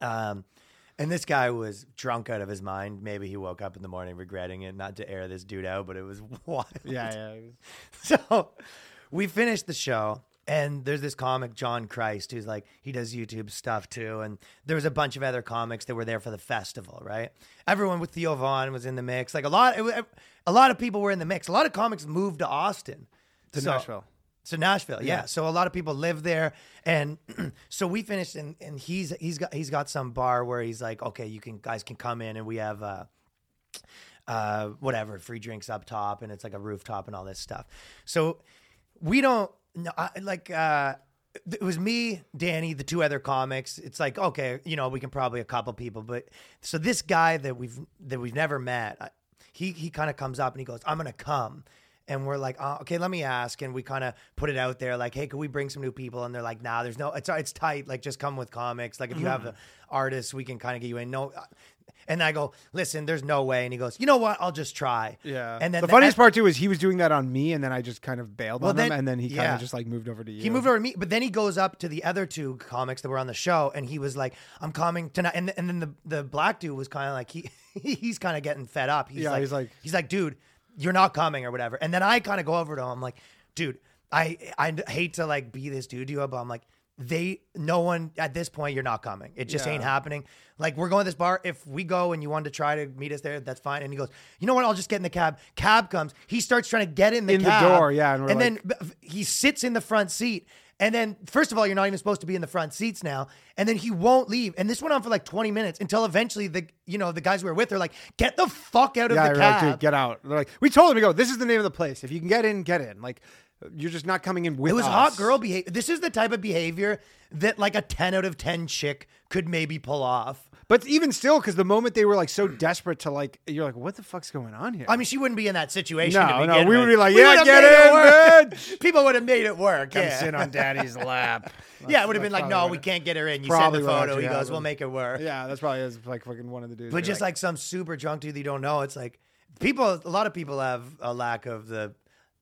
S2: Um, and this guy was drunk out of his mind. Maybe he woke up in the morning regretting it, not to air this dude out, but it was wild.
S3: Yeah, yeah.
S2: So we finished the show, and there's this comic, John Crist, who's like, he does YouTube stuff too. And there was a bunch of other comics that were there for the festival, right? Everyone with Theo Von was in the mix. Like a lot, it, a lot of people were in the mix. A lot of comics moved to Austin.
S3: To
S2: So-
S3: Nashville.
S2: So Nashville, yeah. So a lot of people live there, and so we finished, and, and he's he's got he's got some bar where he's like, okay, you can guys can come in, and we have uh, uh, whatever free drinks up top, and it's like a rooftop and all this stuff. So we don't no, I, like. uh it was me, Danny, the two other comics. It's like okay, you know, we can probably a couple people, but so this guy that we've that we've never met, he he kind of comes up and he goes, "I'm gonna come," and we're like, oh, "Okay, let me ask," and we kind of put it out there, like, "Hey, could we bring some new people?" And they're like, "Nah, there's no, it's it's tight. Like, just come with comics. Like, if you have
S3: Mm-hmm.
S2: the artists, we can kind of get you in." No, and I go, "Listen, there's no way," and he goes, "You know what? I'll just try."
S3: Yeah.
S2: and then
S3: the funniest part too is he was doing that on me, and then I just kind of bailed
S2: Well,
S3: on
S2: then-
S3: him, and then he kind of just like moved over to you.
S2: He moved over to me, but then he goes up to the other two comics that were on the show, and he was like, "I'm coming tonight." And and then the the black dude was kind of like he he's kind of getting fed up. He's
S3: Yeah,
S2: like,
S3: he's like-
S2: he's like, "Dude, you're not coming or whatever." And then I kind of go over to him, I'm like, "Dude, I I hate to like be this dude to you, but I'm like." They, no one at this point, you're not coming. It just
S3: Yeah.
S2: ain't happening. Like, we're going to this bar. If we go and you wanted to try to meet us there, that's fine. And he goes, You know what? I'll just get in the cab. Cab comes. He starts trying to get in the
S3: In the door, yeah, and
S2: and then
S3: like-
S2: b- he sits in the front seat. And then, first of all, you're not even supposed to be in the front seats now. And then he won't leave. And this went on for like 20 minutes until eventually the you know the guys we were with are like, "Get the fuck out of
S3: yeah,
S2: the
S3: like,
S2: cab!"
S3: dude, get out. They're like, we told him to go. This is the name of the place. If you can get in, get in. Like, you're just not coming in with.
S2: it was
S3: us.
S2: hot girl behavior. This is the type of behavior that like a 10 out of 10 chick could maybe pull off.
S3: But even still, because the moment they were like so mm. desperate to like, you're like, what the fuck's going on here?
S2: I mean, she wouldn't be in that situation.
S3: No, no, we
S2: with.
S3: would be like, "Yeah, get in,
S2: work."
S3: bitch.
S2: People would have made it work.
S3: Come
S2: yeah.
S3: sit on daddy's lap.
S2: yeah, it would have been like, no, we can't get her in. You send the photo. He goes, we'll make it work.
S3: Yeah, that's probably is like fucking one of the dudes.
S2: But just like, some super drunk dude that you don't know, it's like people. A lot of people have a lack of the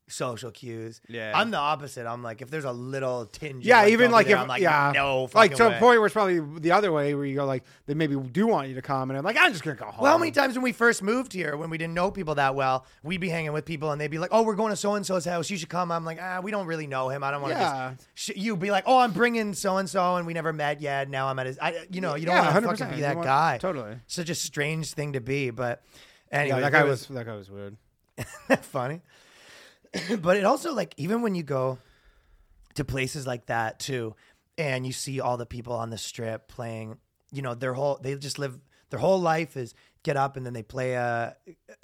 S2: social cues.
S3: Yeah.
S2: I'm the opposite. I'm like, if there's a little tinge. of,
S3: yeah,
S2: like,
S3: even like
S2: there,
S3: if
S2: I'm like,
S3: yeah,
S2: no,
S3: like
S2: fucking
S3: to a point where it's probably the other way where you go like they maybe do want you to come and I'm like I'm just gonna go home.
S2: Well, how many times when we first moved here, when we didn't know people that well, we'd be hanging with people and they'd be like, "Oh, we're going to so and so's house. You should come." I'm like, "Ah, we don't really know him. I don't want to
S3: Yeah.
S2: just." Sh-. You'd be like, "Oh, I'm bringing so and so, and we never met yet. Now I'm at his." I, you know, you don't
S3: Yeah,
S2: want to fucking be that
S3: want-
S2: guy.
S3: totally.
S2: Such a strange thing to be, but
S3: Yeah,
S2: anyway,
S3: that guy was, that guy was weird.
S2: funny. but it also like even when you go to places like that too, and you see all the people on the strip playing, you know, their whole they just live their whole life is get up and then they play a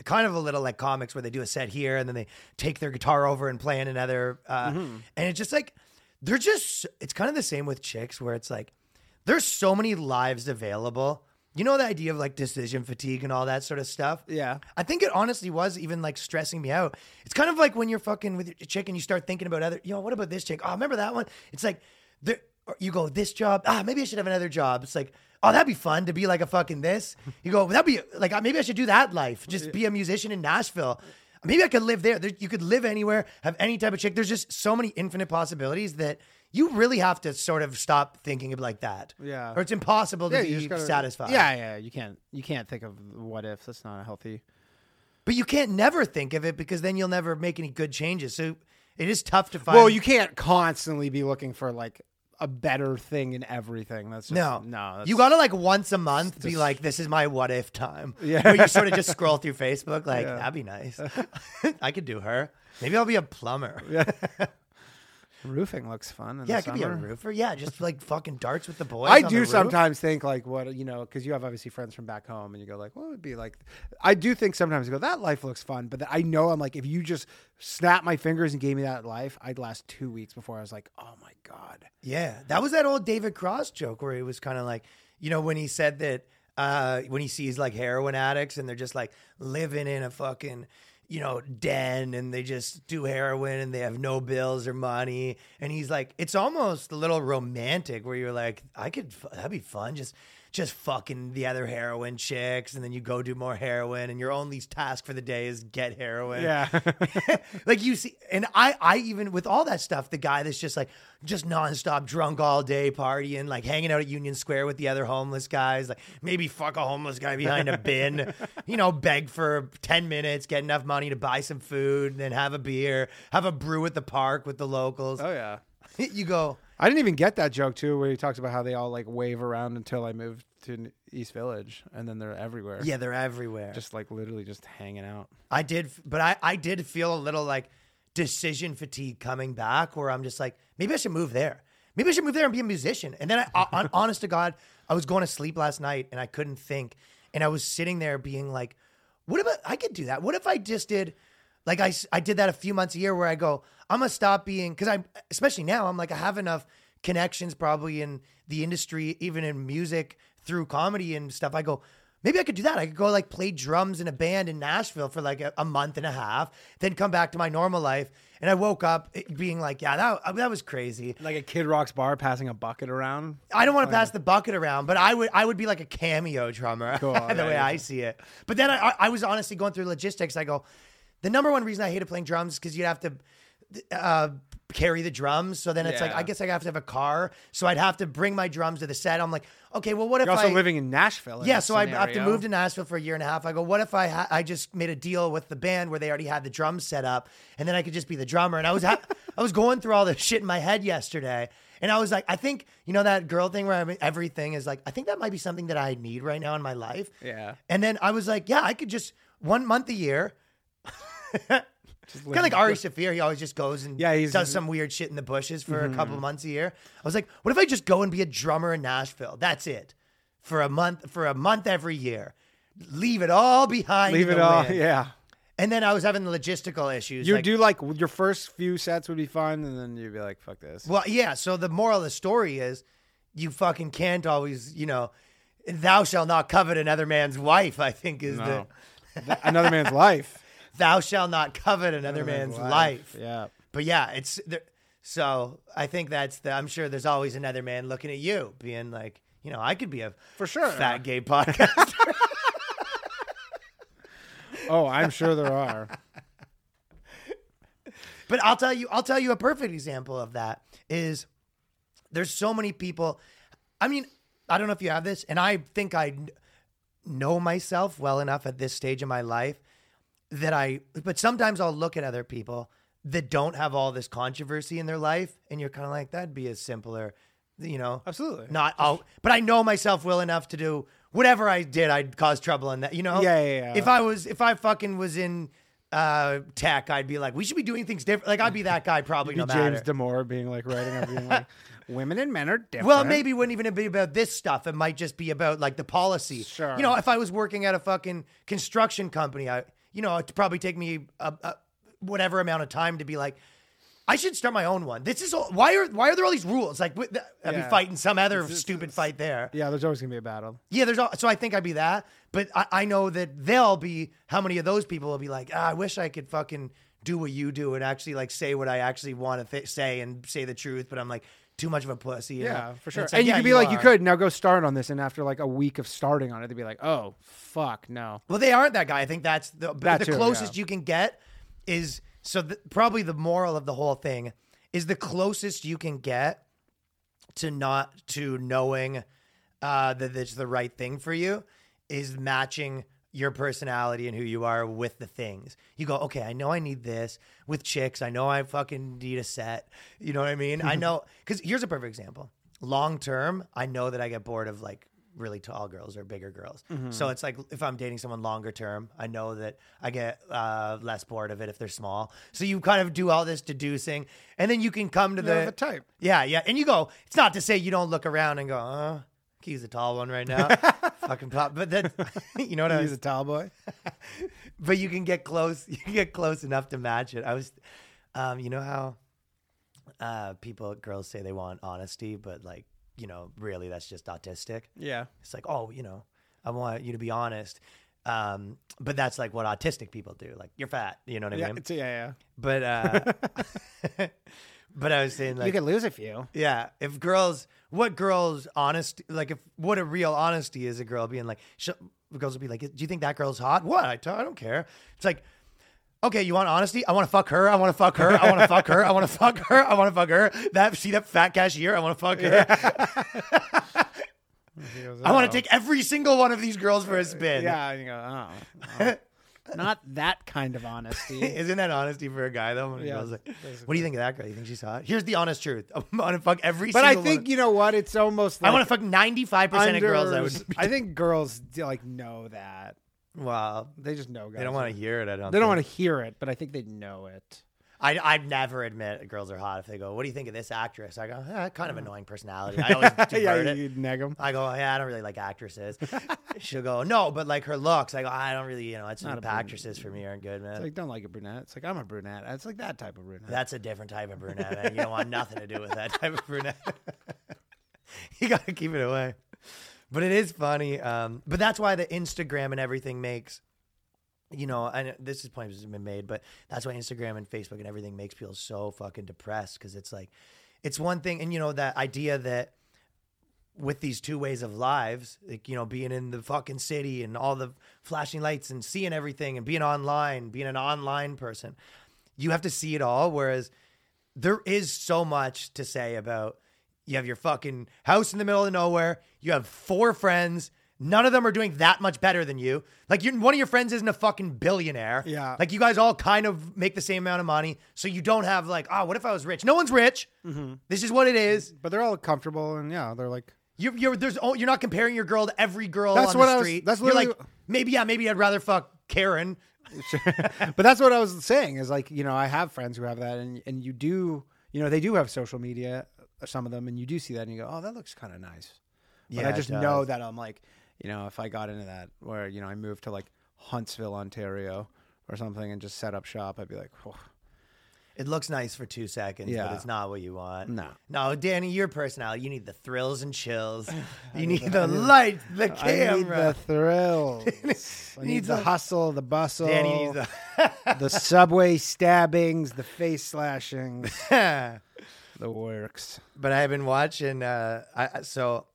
S2: kind of a little like comics where they do a set here and then they take their guitar over and play in another uh, and it's just like they're just it's kind of the same with chicks where it's like there's so many lives available you know the idea of like decision fatigue and all that sort of stuff
S3: Yeah.
S2: I think it honestly was even like stressing me out. It's kind of like when you're fucking with your chick and you start thinking about other, you know, what about this chick? Oh, remember that one? It's like, there, or you go, this job, ah, maybe I should have another job. It's like, oh, that'd be fun to be like a fucking this. You go, that'd be like, uh, maybe I should do that life, just be a musician in Nashville. Maybe I could live there. there. You could live anywhere, have any type of chick. There's just so many infinite possibilities that you really have to sort of stop thinking of like that.
S3: Yeah.
S2: Or it's impossible to
S3: Yeah,
S2: be
S3: gotta-
S2: satisfied.
S3: Yeah, yeah. You can't you can't think of what if. That's not a healthy.
S2: But you can't never think of it because then you'll never make any good changes. So it is tough to find.
S3: Well, you can't constantly be looking for like a better thing in everything. That's just,
S2: no,
S3: no.
S2: You gotta like once a month be like, "This is my what if time."
S3: Yeah.
S2: Where you sort of just scroll through Facebook, like
S3: Yeah.
S2: that'd be nice. I could do her. Maybe I'll be a plumber. Yeah,
S3: roofing looks fun. In
S2: I
S3: the
S2: could be a
S3: summer.
S2: roofer. Yeah, just like fucking darts with the boys.
S3: I
S2: on the
S3: do
S2: roof.
S3: sometimes think like what you know because you have obviously friends from back home and you go like what would be like I do think sometimes you go that life looks fun but I know I'm like if you just snap my fingers and gave me that life I'd last two weeks before I was like oh my god
S2: Yeah, that was that old David Cross joke where he was kind of like, you know, when he said that uh, when he sees like heroin addicts and they're just like living in a fucking, you know, den and they just do heroin and they have no bills or money. And he's like, it's almost a little romantic where you're like, I could, that'd be fun. Just, just fucking the other heroin chicks and then you go do more heroin and your only task for the day is get heroin.
S3: Yeah.
S2: Like you see, and I, I even with all that stuff, the guy that's just like just nonstop drunk all day, partying, like hanging out at Union Square with the other homeless guys, like maybe fuck a homeless guy behind a bin, you know, beg for ten minutes, get enough money to buy some food, and then have a beer, have a brew at the park with the locals.
S3: oh yeah.
S2: You go,
S3: I didn't even get that joke too where he talks about how they all like wave around until I moved to East Village and then they're everywhere
S2: yeah, they're everywhere.
S3: just like literally just hanging out
S2: I did, but I, I did feel a little like decision fatigue coming back where I'm just like, maybe I should move there. Maybe I should move there and be a musician. And then, I, on, honest to God, I was going to sleep last night and I couldn't think. And I was sitting there being like, what about, I could do that. What if I just did, like I, I did that a few months a year where I go, I'm going to stop being, because I, especially now, I'm like, I have enough connections probably in the industry, even in music through comedy and stuff. I go, maybe I could do that. I could go like play drums in a band in Nashville for like a, a month and a half, then come back to my normal life. And I woke up eh, being like, yeah, that, uh, that was crazy.
S3: like a Kid Rock's bar passing a bucket around
S2: I don't want to oh, pass the bucket around, but I would I would be like a cameo drummer
S3: Cool,
S2: the
S3: yeah,
S2: way
S3: yeah.
S2: I see it. But then I- I was honestly going through logistics. I go, the number one reason I hated playing drums is because you'd have to uh, carry the drums. So then it's like I guess I have to have a car. So I'd have to bring my drums to the set. I'm like, okay, well, what if
S3: you're also
S2: I
S3: living in Nashville in
S2: yeah, so I have to
S3: scenario.
S2: move to Nashville for a year and a half. I go, what if I ha- I just made a deal with the band where they already had the drums set up, and then I could just be the drummer. And I was ha- I was going through all this shit in my head yesterday, and I was like, I think you know that girl thing where I mean, everything is like, I think that might be something that I need right now in my life.
S3: Yeah.
S2: And then I was like, yeah, I could just one month a year. Kind of like Ari Shaffir, he always just goes and
S3: Yeah, he's- Mm-hmm.
S2: does some weird shit in the bushes for a couple of months a year. I was like, what if I just go and be a drummer in Nashville? That's it for a month for a month every year. Leave it all behind.
S3: leave it
S2: the
S3: all
S2: wind.
S3: yeah
S2: And then I was having the logistical issues.
S3: You
S2: like-
S3: do like your first few sets would be fun, and then you'd be like, "Fuck this."
S2: Well, yeah. So the moral of the story is, you fucking can't always, you know, thou shalt not covet another man's wife. I think is
S3: No. Th- Another man's life.
S2: Thou shalt not covet another, man's, life.
S3: Yeah.
S2: But yeah, it's there, so I think that's the. I'm sure there's always another man looking at you, being like, you know, I could be a
S3: For sure.
S2: fat gay podcast.
S3: Oh, I'm sure there are.
S2: But I'll tell you, I'll tell you a perfect example of that is there's so many people. I mean, I don't know if you have this, and I think I know myself well enough at this stage of my life that I, but sometimes I'll look at other people that don't have all this controversy in their life, and you're kind of like, that'd be a simpler, you know,
S3: Absolutely.
S2: not all, but I know myself well enough to do whatever I did, I'd cause trouble in that, you know?
S3: Yeah, yeah, yeah.
S2: If I was, if I fucking was in uh, tech, I'd be like, we should be doing things different. Like, I'd be that guy probably no
S3: James
S2: matter.
S3: Damore being like writing and being like, women and men are different.
S2: Well, maybe it wouldn't even be about this stuff. It might just be about like the policy.
S3: Sure.
S2: You know, if I was working at a fucking construction company, I, you know, it'd probably take me a, a, whatever amount of time to be like, I should start my own one. This is all, why are why are there all these rules? Like, I'd be fighting some other stupid fight there.
S3: Yeah, there's always gonna be a battle.
S2: Yeah, there's all, so I think I'd be that, but I, I know that they'll be. How many of those people will be like, ah, I wish I could fucking do what you do and actually like say what I actually want to th- say and say the truth, but I'm like too much of a pussy. you know?
S3: Yeah, for
S2: And
S3: sure.
S2: it's
S3: And, you
S2: yeah,
S3: could be like, you
S2: are.
S3: could now go start on this, and after like a week of starting on it, they'd be like, oh fuck, no.
S2: Well, they aren't that guy. I think that's the
S3: That
S2: the
S3: too,
S2: closest
S3: yeah.
S2: you can get is so the, probably the moral of the whole thing is the closest you can get to not to knowing uh, that it's the right thing for you is matching your personality and who you are with the things. You go, okay, I know I need this with chicks. I know I fucking need a set. You know what I mean? I know because here's a perfect example. Long term, I know that I get bored of like really tall girls or bigger girls. So it's like if I'm dating someone longer term, I know that I get uh, less bored of it if they're small. So you kind of do all this deducing, and then you can come to
S3: You
S2: the
S3: have type.
S2: yeah, yeah. And you go, it's not to say you don't look around and go, uh, he's a tall one right now. Fucking pop. But then, you know what I
S3: He's
S2: was,
S3: a tall boy.
S2: but you can get close. You can get close enough to match it. I was, um, you know how uh, people, girls say they want honesty, but like, you know, really that's just autistic.
S3: Yeah.
S2: It's like, oh, you know, I want you to be honest. Um, but that's like what autistic people do. Like, you're fat. You know what I
S3: Yeah.
S2: mean?
S3: It's, yeah.
S2: But, uh, but I was saying like,
S3: you could lose a few.
S2: yeah, if girls, what girls honest, like if what a real honesty is, a girl being like, girls will be like, do you think that girl's hot? What? I, t- I don't care. It's like, okay, you want honesty? I want to fuck her. I want to fuck her. I want to fuck her. I want to fuck her. I want to fuck her. That see that fat cashier? I want to fuck her. I want to take every single one of these girls for a spin.
S3: Yeah. You go, oh. oh. Not that kind of honesty.
S2: Isn't that honesty for a guy though? When
S3: Yeah,
S2: like, what do you think of that girl? You think she's hot? Here's the honest truth. I want to fuck every.
S3: But I think
S2: one.
S3: you know what? It's almost. Like I
S2: want to fuck ninety five percent of girls. I would.
S3: I think girls like know that.
S2: Well,
S3: They just know. Guys
S2: They don't want to hear it. I don't.
S3: They don't want to hear it, but I think they know it.
S2: I I'd never admit girls are hot if they go, "What do you think of this actress?" I go, eh, "Kind of annoying personality." I always divert
S3: yeah,
S2: it.
S3: you neg them.
S2: I go, "Yeah, I don't really like actresses." She'll go, "No, but like her looks." I go, "I don't really, you know, it's
S3: Not
S2: actresses for me aren't good, man."
S3: It's like don't like a brunette. It's like I'm a brunette. It's like that type of brunette.
S2: That's a different type of brunette. Man. You don't want nothing to do with that type of brunette. you got to keep it away. But it is funny. Um, but that's why the Instagram and everything makes, you know, and this is point has been made, but that's why Instagram and Facebook and everything makes people so fucking depressed because it's like, it's one thing, and you know that idea that with these two ways of lives, like you know, being in the fucking city and all the flashing lights and seeing everything and being online, being an online person, you have to see it all. Whereas there is so much to say about you have your fucking house in the middle of nowhere, you have four friends. None of them are doing that much better than you. Like you one of your friends isn't a fucking billionaire.
S3: Yeah.
S2: Like you guys all kind of make the same amount of money. So you don't have like, oh, what if I was rich? No one's rich. Mm-hmm. This is what it is.
S3: but they're all comfortable and yeah, they're like
S2: You're, you're there's oh, you're not comparing your girl to every girl
S3: That's
S2: on
S3: what
S2: the
S3: I was-
S2: street.
S3: that's what
S2: you're like maybe yeah maybe I'd rather fuck Karen.
S3: but that's what I was saying is like, you know, I have friends who have that and and you do, you know, they do have social media, some of them, and you do see that and you go, oh, that looks kind of nice. But
S2: Yeah,
S3: I just know that I'm like, you know, if I got into that where, you know, I moved to like Huntsville, Ontario or something and just set up shop, I'd be like, oh,
S2: It looks nice for two seconds, but it's not what you want.
S3: No.
S2: No, Danny, your personality, you need the thrills and chills. You need the light, the
S3: I need
S2: camera.
S3: the thrills. I need
S2: Needs
S3: the hustle, the bustle,
S2: Danny needs
S3: the the subway stabbings, the face slashings,
S2: the.
S3: the works.
S2: but I've been watching. Uh, I- so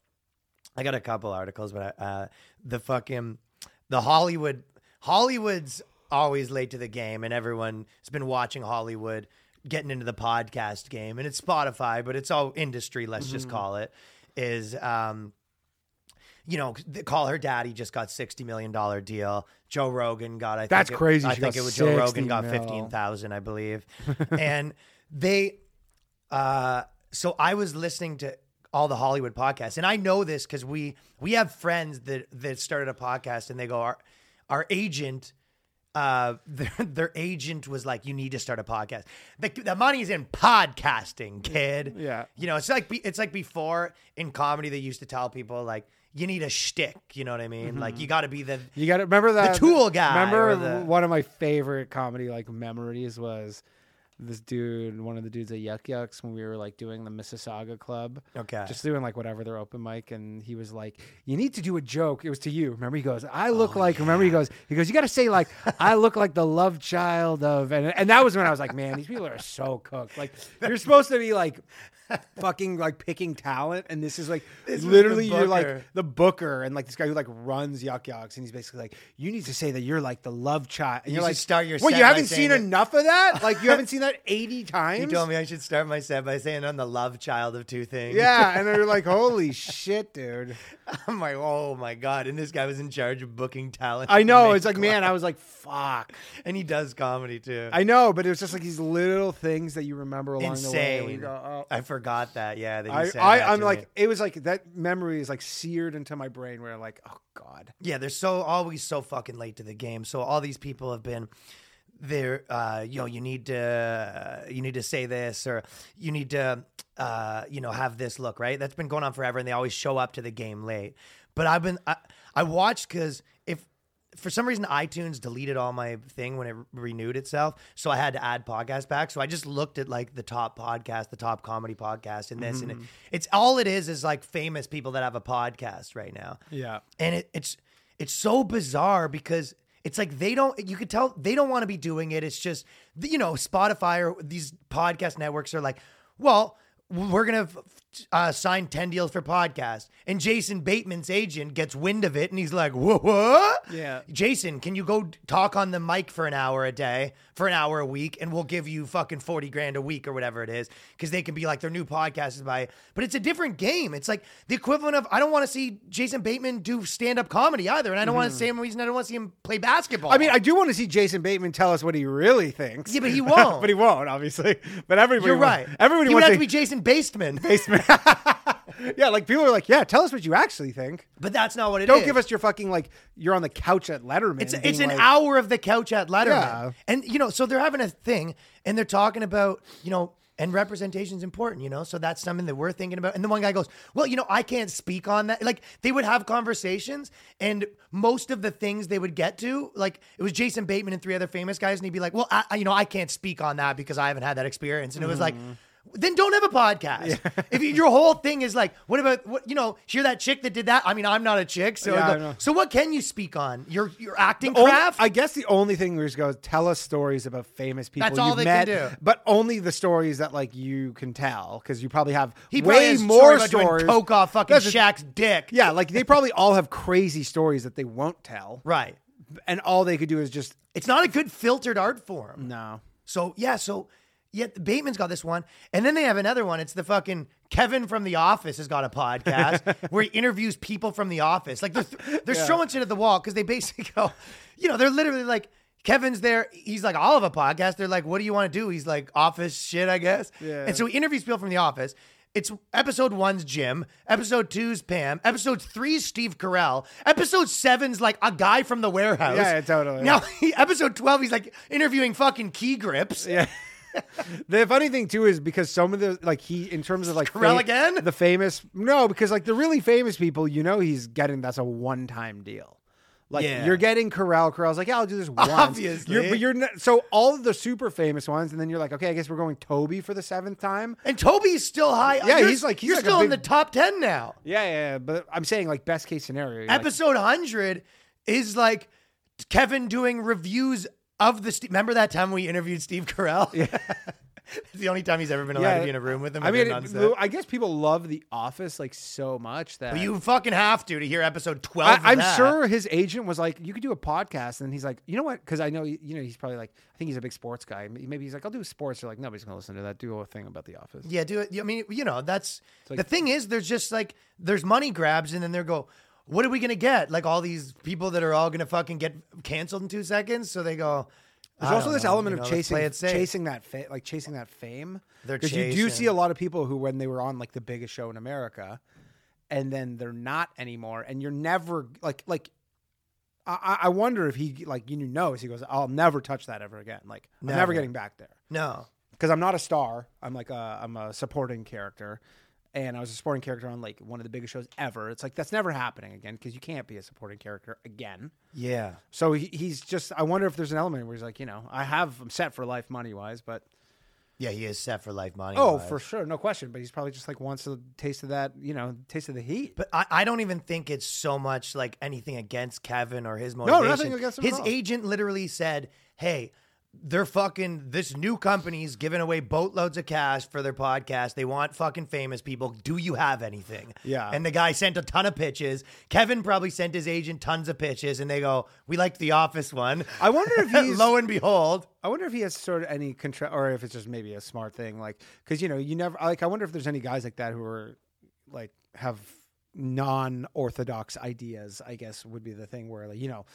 S2: I got a couple articles, but I, uh, the fucking the Hollywood Hollywood's always late to the game, and everyone has been watching Hollywood getting into the podcast game, and it's Spotify, but it's all industry. Let's just
S3: Mm-hmm.
S2: call it is. Um, you know, call her daddy just got sixty million dollar deal. Joe Rogan got. I
S3: That's
S2: it-
S3: crazy.
S2: I
S3: She
S2: think it was Joe Rogan
S3: 60
S2: got fifteen thousand, I believe, and they. Uh, so I was listening to all the Hollywood podcasts, and I know this because we we have friends that that started a podcast, and they go, our our agent. Uh, their, their agent was like, "You need to start a podcast. The, the money's in podcasting, kid.
S3: Yeah.
S2: you know, it's like be- it's like before in comedy they used to tell people like, you need a shtick. You know what I mean? Like you got to be the
S3: You got to remember that the
S2: tool guy
S3: Remember
S2: the-
S3: one of my favorite comedy like memories was this dude, one of the dudes at Yuk Yuk's when we were like doing the Mississauga Club.
S2: Okay.
S3: Just doing like whatever their open mic, and he was like, "You need to do a joke." It was to you. Remember, he goes, "I look oh, like." Remember, he goes, "He goes, you got to say like, I look like the love child of," and and that was when I was like, "Man, these people are so cooked." Like, you're supposed to be like. fucking like picking talent and this is like
S2: This was the
S3: literally you're like
S2: booker.
S3: the booker and like this guy who like runs Yuk Yuk's, and he's basically like, you need to say that you're like the love child. And
S2: You
S3: you're
S2: should
S3: like,
S2: start your
S3: What?
S2: set
S3: You
S2: by
S3: haven't
S2: saying
S3: seen
S2: it-
S3: enough of that? Like you haven't seen that eighty times?
S2: You told me I should start my set by saying I'm the love child of two things.
S3: Yeah, and they're like, holy shit, dude.
S2: I'm like, oh my god! And this guy was in charge of booking talent.
S3: I know. It's like, man, I was like, fuck.
S2: and he does comedy too.
S3: I know, but it was just like these little things that you remember along the way.
S2: Insane.
S3: go, oh.
S2: I forgot that. Yeah, that
S3: I,
S2: said
S3: I, I'm like,
S2: me.
S3: it was like that memory is like seared into my brain where I'm like, oh god.
S2: yeah, they're so always so fucking late to the game. So all these people have been there. Uh, you know, you need to uh, you need to say this or you need to uh, you know have this look right. That's been going on forever, and they always show up to the game late. But I've been I, I watched because if for some reason iTunes deleted all my thing when it re- renewed itself, so I had to add podcast back. So I just looked at like the top podcast, the top comedy podcast, and this, and it, it's all it is is like famous people that have a podcast right now
S3: Yeah.
S2: and it, it's it's so bizarre because it's like they don't you could tell they don't want to be doing it. It's just you know spotify or these podcast networks are like well we're gonna uh, sign 10 deals for podcast and jason bateman's agent gets wind of it and he's like what?
S3: Yeah.
S2: jason can you go talk on the mic for an hour a day for an hour a week and we'll give you fucking 40 grand a week or whatever it is because they can be like their new podcast is by but it's a different game it's like the equivalent of i don't want to see jason bateman do stand-up comedy either and i don't want to same reason i don't want to see him play basketball
S3: Mm-hmm. I mean, I do want to see Jason Bateman tell us what he really thinks.
S2: Yeah, but he won't.
S3: but he won't, obviously. But everybody,
S2: you're
S3: wa-
S2: right
S3: Everybody
S2: he would have
S3: to
S2: to be jason baseman
S3: basement. yeah, like people are like, yeah, tell us what you actually think.
S2: but that's not what it is.
S3: Don't give us your fucking like you're on the couch at Letterman.
S2: It's it's an
S3: like-
S2: hour of the couch at Letterman,
S3: Yeah.
S2: and you know, so they're having a thing, and they're talking about you know, and representation is important, you know, so that's something that we're thinking about. And the one guy goes, "Well, you know, I can't speak on that." Like they would have conversations, and most of the things they would get to, like it was Jason Bateman and three other famous guys, and he'd be like, "Well, I, I- you know, I can't speak on that because I haven't had that experience," and it was like.
S3: Mm-hmm.
S2: Then don't have a podcast. if you, your whole thing is like, what about what you know? You're that chick that did that. I mean, I'm not a chick, so
S3: Yeah,
S2: go, so what can you speak on? Your your acting
S3: Only-
S2: craft.
S3: I guess the only thing we just go tell us stories about famous people
S2: That's all
S3: you've
S2: they can do.
S3: but only the stories that like you can tell because you probably have
S2: He probably
S3: way
S2: has
S3: more
S2: doing
S3: stories.
S2: coke off fucking
S3: That's a-
S2: Shaq's dick.
S3: Yeah, like they probably all have crazy stories that they won't tell,
S2: Right.
S3: and all they could do is just
S2: It's not a good filtered art form.
S3: no.
S2: So yeah, so yeah, Bateman's got this one, and then they have another one. It's the fucking Kevin from The Office has got a podcast where he interviews people from The Office. Like they're they're throwing shit at the wall because they basically go, you know, they're literally like. Kevin's there. He's like, all of a podcast. They're like, what do you want to do? He's like, office shit, I guess.
S3: Yeah.
S2: And so he interviews people from the office. It's episode one's Jim. Episode two's Pam. Episode three's Steve Carell. Episode seven's like a guy from the warehouse.
S3: Yeah, totally.
S2: Now, episode 12, he's like interviewing fucking key grips.
S3: Yeah. The funny thing too is because some of the like he in terms of like
S2: Carell again?
S3: the famous no because like the really famous people you know he's getting that's a one time deal Like
S2: Yeah.
S3: you're getting Carell. Carell's like, yeah, I'll do this once.
S2: Obviously.
S3: You're, but you're not, so all of the super famous ones, and then you're like, okay, I guess we're going Toby for the seventh time.
S2: And Toby's still high.
S3: Yeah,
S2: You're-
S3: he's like- he's
S2: you're
S3: like
S2: still in the top ten now.
S3: Yeah, yeah, but I'm saying like best case scenario. you're like-
S2: Episode hundred is like Kevin doing reviews of the. Ste- Remember that time we interviewed Steve Carell? Yeah. it's the only time he's ever been allowed
S3: Yeah.
S2: to be in a room with him.
S3: I mean, it- I guess people love The Office like so much that
S2: But you fucking have to to hear episode twelve.
S3: I, I'm
S2: that.
S3: sure his agent was like, "You could do a podcast," and he's like, "You know what?" Because I know you know he's probably like, I think he's a big sports guy. Maybe he's like, "I'll do sports." They're like, nobody's gonna listen to that. Do a thing about The Office.
S2: Yeah, do it. I mean, you know, that's
S3: like-
S2: the thing is, there's just like there's money grabs, and then they go, "What are we gonna get?" Like all these people that are all gonna fucking get canceled in two seconds. So they go.
S3: There's
S2: "I
S3: also this
S2: know,
S3: element
S2: you know,
S3: of chasing,
S2: it safe."
S3: chasing that, fa- like chasing that fame.
S2: They're
S3: because you do see a lot of people who, when they were on like the biggest show in America, and then they're not anymore, and you're never like like. I, I- wonder if he like you knows he goes I'll never touch that ever again like I'm never,
S2: Never.
S3: getting back there
S2: No,
S3: because I'm not a star. I'm like a I'm a supporting character, and I was a supporting character on like one of the biggest shows ever. It's like that's never happening again because you can't be a supporting character again.
S2: yeah,
S3: So he, he's just. I wonder if there's an element where he's like, you know, I have I'm set for life money wise, but
S2: yeah, he is set for life money.
S3: oh, for sure, no question. But he's probably just like wants a taste of that, you know, taste of the heat.
S2: But I, I don't even think it's so much like anything against Kevin or his
S3: No,
S2: motivation.
S3: nothing against him at
S2: His
S3: all.
S2: agent literally said, "Hey." They're fucking this new company's giving away boatloads of cash for their podcast. They want fucking famous people. Do you have anything?
S3: Yeah.
S2: And the guy sent a ton of pitches. Kevin probably sent his agent tons of pitches, and they go, "We like the Office one."
S3: I wonder if he's-
S2: lo and behold,
S3: I wonder if he has sort of any control, or if it's just maybe a smart thing, like because you know you never like. I wonder if there's any guys like that who are like have non-orthodox ideas. I guess would be the thing where like you know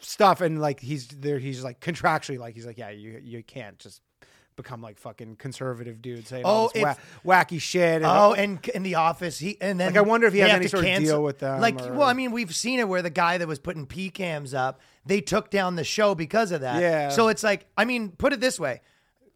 S3: stuff and like he's there. He's like contractually like he's like yeah you you can't just become like fucking conservative dude saying all
S2: Oh,
S3: this
S2: if-
S3: wa- wacky shit. And,
S2: Oh, uh, and in the office, he and then
S3: Like, I wonder if he has any sort of deal with them
S2: Like,
S3: or-
S2: well, I mean, we've seen it where the guy that was putting P cams up, they took down the show because of that.
S3: Yeah.
S2: So it's like, I mean, put it this way.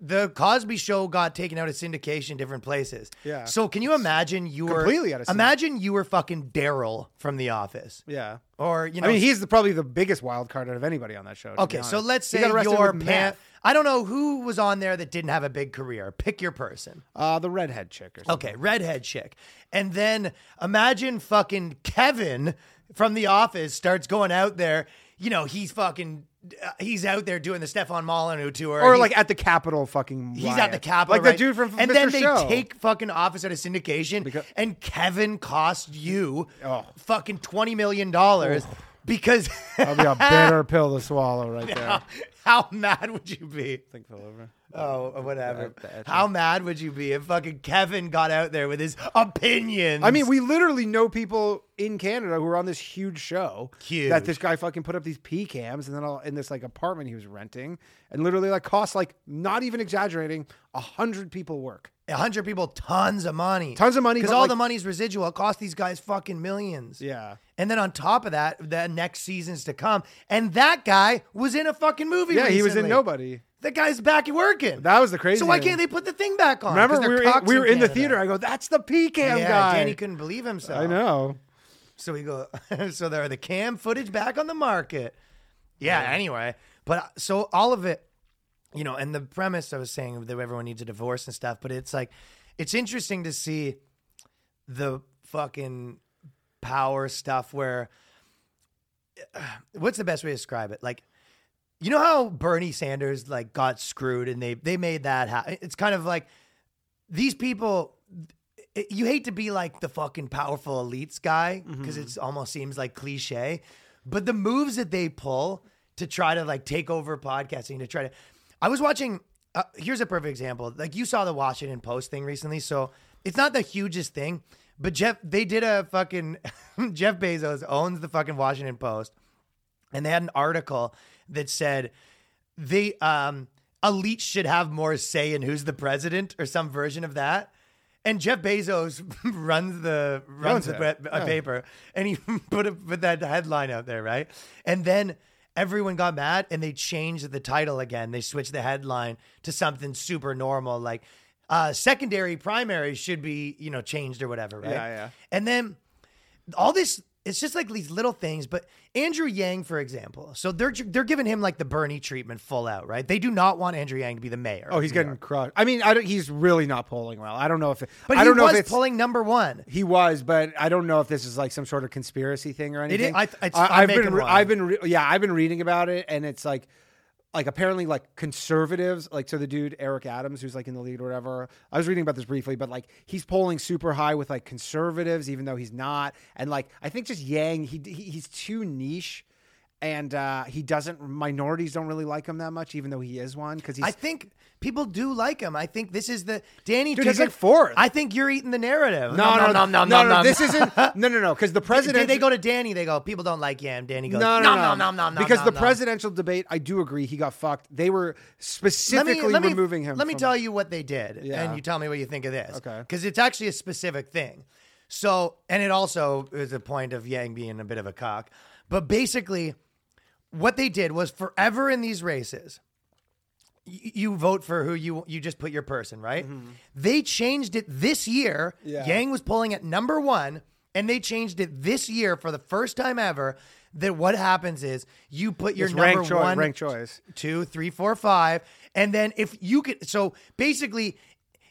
S2: The Cosby Show got taken out of syndication in different places.
S3: Yeah.
S2: So can you imagine you were
S3: Completely out of syndication.
S2: imagine you were fucking Daryl from The Office,
S3: yeah.
S2: or you know,
S3: I mean, he's the, probably the biggest wild card out of anybody on that show.
S2: okay. So let's say your
S3: with
S2: pa-
S3: meth.
S2: I don't know who was on there that didn't have a big career. Pick your person.
S3: uh, the redhead chick or something.
S2: Okay, redhead chick. And then imagine fucking Kevin from The Office starts going out there. You know, he's fucking, uh, he's out there doing the Stefan Molyneux tour.
S3: or like at the Capitol fucking.
S2: He's at the Capitol,
S3: like
S2: right?
S3: the dude from
S2: and
S3: Mr.
S2: then they
S3: Show.
S2: take fucking Office out of syndication,
S3: Because-
S2: and Kevin cost you
S3: Oh.
S2: fucking twenty million dollars because
S3: That'll be a bitter pill to swallow right there.
S2: how, how mad would you be?
S3: think fell over.
S2: Oh, whatever.
S3: The- the etching.
S2: How mad would you be if fucking Kevin got out there with his opinions?
S3: I mean, we literally know people in Canada who are on this huge show.
S2: Huge.
S3: That this guy fucking put up these P cams and then all, in this like apartment he was renting and literally like cost like not even exaggerating a hundred people work.
S2: A hundred people, tons of money,
S3: Tons of money,
S2: because all
S3: like-
S2: the money's residual. It cost these guys fucking millions.
S3: Yeah.
S2: and then on top of that, the next seasons to come, and that guy was in a fucking movie.
S3: Yeah, he was in. Nobody.
S2: That guy's back working.
S3: That was the crazy.
S2: so why
S3: thing.
S2: can't they put the thing back on?
S3: Remember we were in, we were in the theater. I go, that's the P cam
S2: yeah,
S3: guy.
S2: Danny couldn't believe himself.
S3: I know.
S2: So we go. so there are the cam footage back on the market. Yeah. Anyway, but so all of it, you know, and the premise I was saying that everyone needs a divorce and stuff, but it's like, it's interesting to see the fucking power stuff where. What's the best way to describe it? Like, you know how Bernie Sanders like got screwed and they they made that happen. It's kind of like these people it- you hate to be like the fucking powerful elites guy because
S3: Mm-hmm.
S2: it almost seems like cliche, but the moves that they pull to try to like take over podcasting to try to. I was watching. Uh, here's a perfect example. Like you saw the Washington Post thing recently, so it's not the hugest thing, but Jeff they did a fucking Jeff Bezos owns the fucking Washington Post, and they had an article that said the um elites should have more say in who's the president or some version of that. And Jeff Bezos runs the runs the pa- uh, paper, and he put a, put that headline out there, right? And then everyone got mad, and they changed the title again. They switched the headline to something super normal, like uh, secondary primaries should be you know changed or whatever, right?
S3: Yeah, yeah.
S2: And then all this it's just like these little things. But Andrew Yang, for example, so they're they're giving him like the Bernie treatment full out, right? They do not want Andrew Yang to be the mayor.
S3: Oh, he's getting crushed. I mean, I don't, he's really not polling well. I don't know if it,
S2: But
S3: I don't know
S2: was
S3: if it's
S2: pulling number one.
S3: He was, but I don't know if this is like some sort of conspiracy thing or
S2: is-
S3: anything.
S2: I- it's-
S3: I, have been,
S2: making
S3: re-
S2: one.
S3: I've been, re- yeah, I've been reading about it, and it's like, like apparently, like conservatives, like so the dude Eric Adams, who's like in the lead or whatever. I was reading about this briefly, but like he's polling super high with like conservatives, even though he's not, and like I think just Yang, he, he he's too niche. And uh, he doesn't. Minorities don't really like him that much, even though he is one. Because
S2: I think people do like him. I think this is the Danny.
S3: Dude, he's like fourth.
S2: I think you're eating the narrative.
S3: no, no, no, no, no, no, This
S2: is
S3: isn't. No, no, no. Because the president.
S2: they go to Danny. They go. People don't like Yang. Danny goes.
S3: No, no,
S2: no,
S3: no,
S2: no, no.
S3: Because the presidential debate, I do agree, he got fucked. They were specifically removing him.
S2: Let me tell you what they did, and you tell me what you think of this.
S3: Okay.
S2: Because it's actually a specific thing. So, and it also is a point of Yang being a bit of a cock. But basically, what they did was forever in these races, you vote for who you you just put your person, right? They changed it this year.
S3: Mm-hmm. Yeah.
S2: Yang was polling at number one, and they changed it this year for the first time ever. That what happens is you put your
S3: It's
S2: number
S3: choice-
S2: one,
S3: ranked choice.
S2: two, three, four, five, and then if you could, so basically.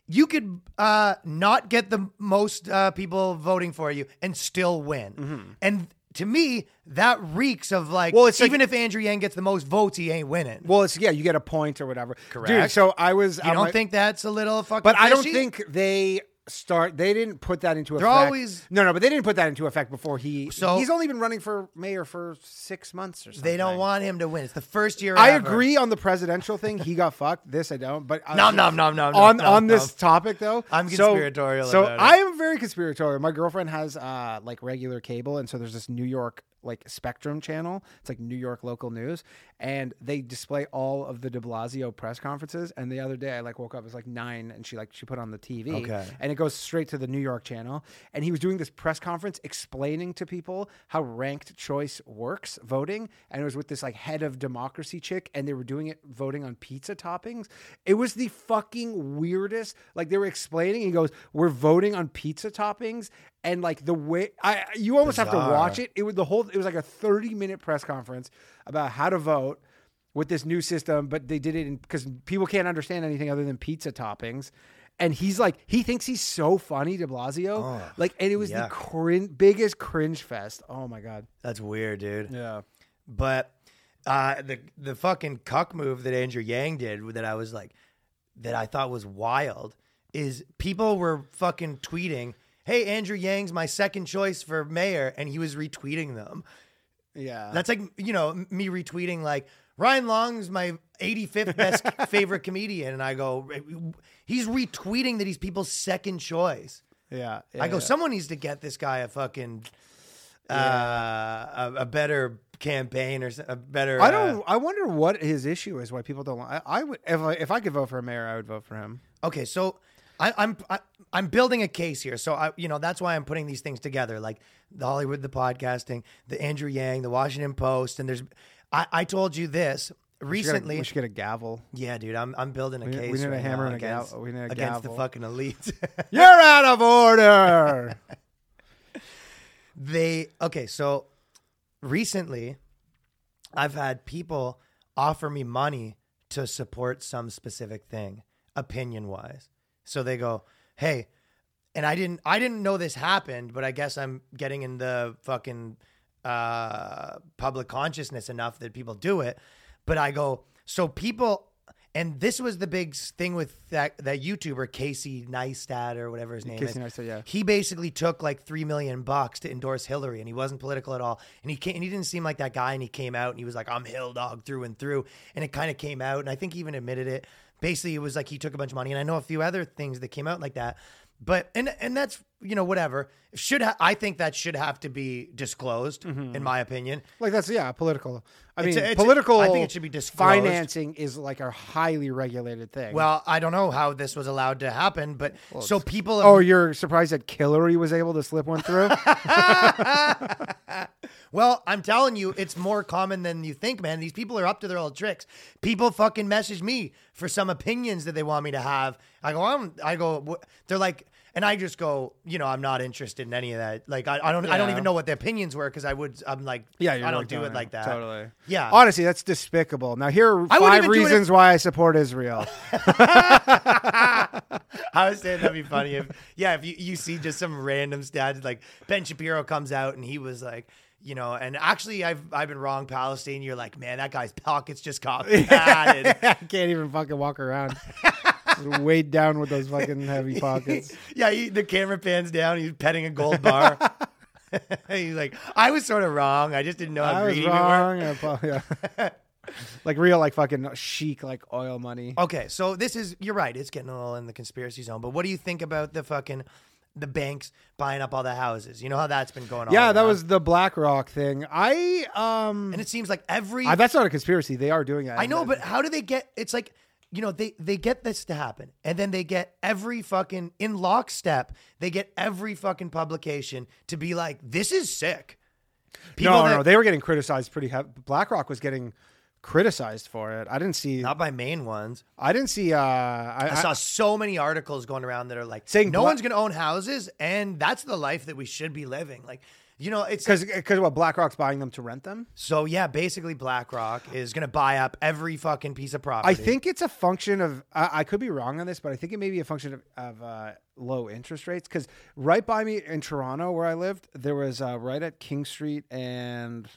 S2: You could uh, not get the most uh, people voting for you and still win. And to me, that reeks of like.
S3: Well, it's like-
S2: even if Andrew Yang gets the most votes, he ain't winning.
S3: Well, it's yeah, you get a point or whatever. Dude,
S2: Correct.
S3: so I was.
S2: you
S3: on
S2: don't think that's a little fucking?
S3: But I don't think they start. They didn't put that into
S2: They're
S3: effect.
S2: always-
S3: no, no. But they didn't put that into effect before he.
S2: So-
S3: he's only been running for mayor for six months or something.
S2: they don't want him to win. It's the first year.
S3: I
S2: ever.
S3: agree on the presidential thing. He got fucked. This I don't. But
S2: No, no, no, no, no,
S3: On
S2: no,
S3: on this
S2: no.
S3: topic though,
S2: I'm
S3: so-
S2: conspiratorial
S3: So,
S2: about it.
S3: I am very conspiratorial. My girlfriend has uh like regular cable, and so there's this New York like Spectrum channel. It's like New York local news, and they display all of the De Blasio press conferences. And the other day, I like woke up. It was like nine, and she like she put on the TV,
S2: Okay.
S3: and it goes straight to the New York channel. And he was doing this press conference explaining to people how ranked choice works voting. And it was with this like head of democracy chick, and they were doing it voting on pizza toppings. It was the fucking weirdest. Like they were explaining, he goes, We're voting on pizza toppings. And like the way I you almost have to watch it. It was the whole it was like a 30 minute press conference about how to vote with this new system, but they did it because people can't understand anything other than pizza toppings. And he's like, he thinks he's so funny, De Blasio. like, and it was the
S2: yuck.
S3: crin- biggest cringe fest. Oh my god.
S2: That's weird, dude.
S3: Yeah.
S2: But uh, the the fucking cuck move that Andrew Yang did that I was like that I thought was wild is people were fucking tweeting, "Hey, Andrew Yang's my second choice for mayor," and he was retweeting them.
S3: Yeah.
S2: That's like you know me retweeting like Ryan Long's my 85th best favorite comedian, and I go, he's retweeting that he's people's second choice.
S3: yeah.
S2: I go,
S3: yeah.
S2: someone needs to get this guy a fucking uh, a, a better campaign or a better.
S3: I
S2: uh,
S3: don't. I wonder what his issue is. Why people don't. want- I, I would if I, if I could vote for a mayor, I would vote for him.
S2: Okay, so I, I'm I, I'm building a case here. So I, you know, that's why I'm putting these things together, like the Hollywood, the podcasting, the Andrew Yang, the Washington Post, and there's. I, I told you this
S3: We should get a-
S2: recently.
S3: we should get a gavel.
S2: yeah, dude, I'm I'm building a
S3: We- we
S2: case.
S3: need a hammer and a
S2: against,
S3: we need a
S2: against the fucking elite.
S3: You're out of order.
S2: they okay so recently i've had people offer me money to support some specific thing opinion wise so they go hey and i didn't i didn't know this happened but i guess i'm getting in the fucking uh public consciousness enough that people do it but i go so people and this was the big thing with that that YouTuber Casey Neistat or whatever his name
S3: Casey
S2: is.
S3: Neistat, yeah.
S2: He basically took like three million bucks to endorse Hillary, and he wasn't political at all. And he came, and he didn't seem like that guy. And he came out and he was like, "I'm Hill Dog through and through." And it kind of came out, and I think he even admitted it. Basically, it was like he took a bunch of money, and I know a few other things that came out like that. But and and that's you know whatever should ha- I think that should have to be disclosed mm-hmm, in mm-hmm. my opinion.
S3: like that's yeah, political. I
S2: It's
S3: mean,
S2: a- it's
S3: political.
S2: I think it should be disclosed.
S3: Financing is like a highly regulated thing.
S2: Well, I don't know how this was allowed to happen, but so people.
S3: oh, you're surprised that Hillary was able to slip one through?
S2: Well, I'm telling you, it's more common than you think, man. These people are up to their old tricks. People fucking message me for some opinions that they want me to have. I go, I'm, I go, wh- they're like, And I just go, you know, I'm not interested in any of that. Like, I, I don't, I don't even know what the opinions were because I would, I'm like,
S3: Yeah,
S2: I don't do it like that.
S3: Totally.
S2: Yeah.
S3: Honestly, that's despicable. Now here are five
S2: it if-
S3: reasons why I support Israel.
S2: I was saying that'd be funny if, yeah, if you, you see just some random stats like Ben Shapiro comes out and he was like, you know, and actually I've I've been wrong, Palestine. You're like, man, that guy's pockets just got padded.
S3: I can't even fucking walk around. Weighed down with those fucking heavy pockets.
S2: yeah, he, the camera pans down. He's petting a gold bar. he's like, I was sort of wrong. I just didn't know how
S3: I was
S2: we were.
S3: wrong. I yeah. like real, like fucking chic, like oil money.
S2: Okay, so this is you're right. It's getting a little in the conspiracy zone. But what do you think about the fucking the banks buying up all the houses? You know how that's been going on.
S3: yeah, that was the BlackRock thing. I um,
S2: And it seems like every
S3: I, that's not a conspiracy. They are doing that.
S2: I know, but how do they get? It's like you know they they get this to happen, and then they get every fucking in lockstep. They get every fucking publication to be like, "This is sick."
S3: no,
S2: that-
S3: no, they were getting criticized pretty heavy. BlackRock was getting criticized for it. I didn't see.
S2: not by main ones.
S3: I didn't see. Uh, I,
S2: I saw so many articles going around that are like,
S3: Saying
S2: no one's going to own houses, and that's the life that we should be living. Like, you know, it's
S3: because because what BlackRock's buying them to rent them.
S2: so yeah. Basically, BlackRock is going to buy up every fucking piece of property.
S3: I think it's a function of. I, I could be wrong on this, but I think it may be a function of, of uh, low interest rates. Because right by me in Toronto, where I lived, there was uh, right at King Street and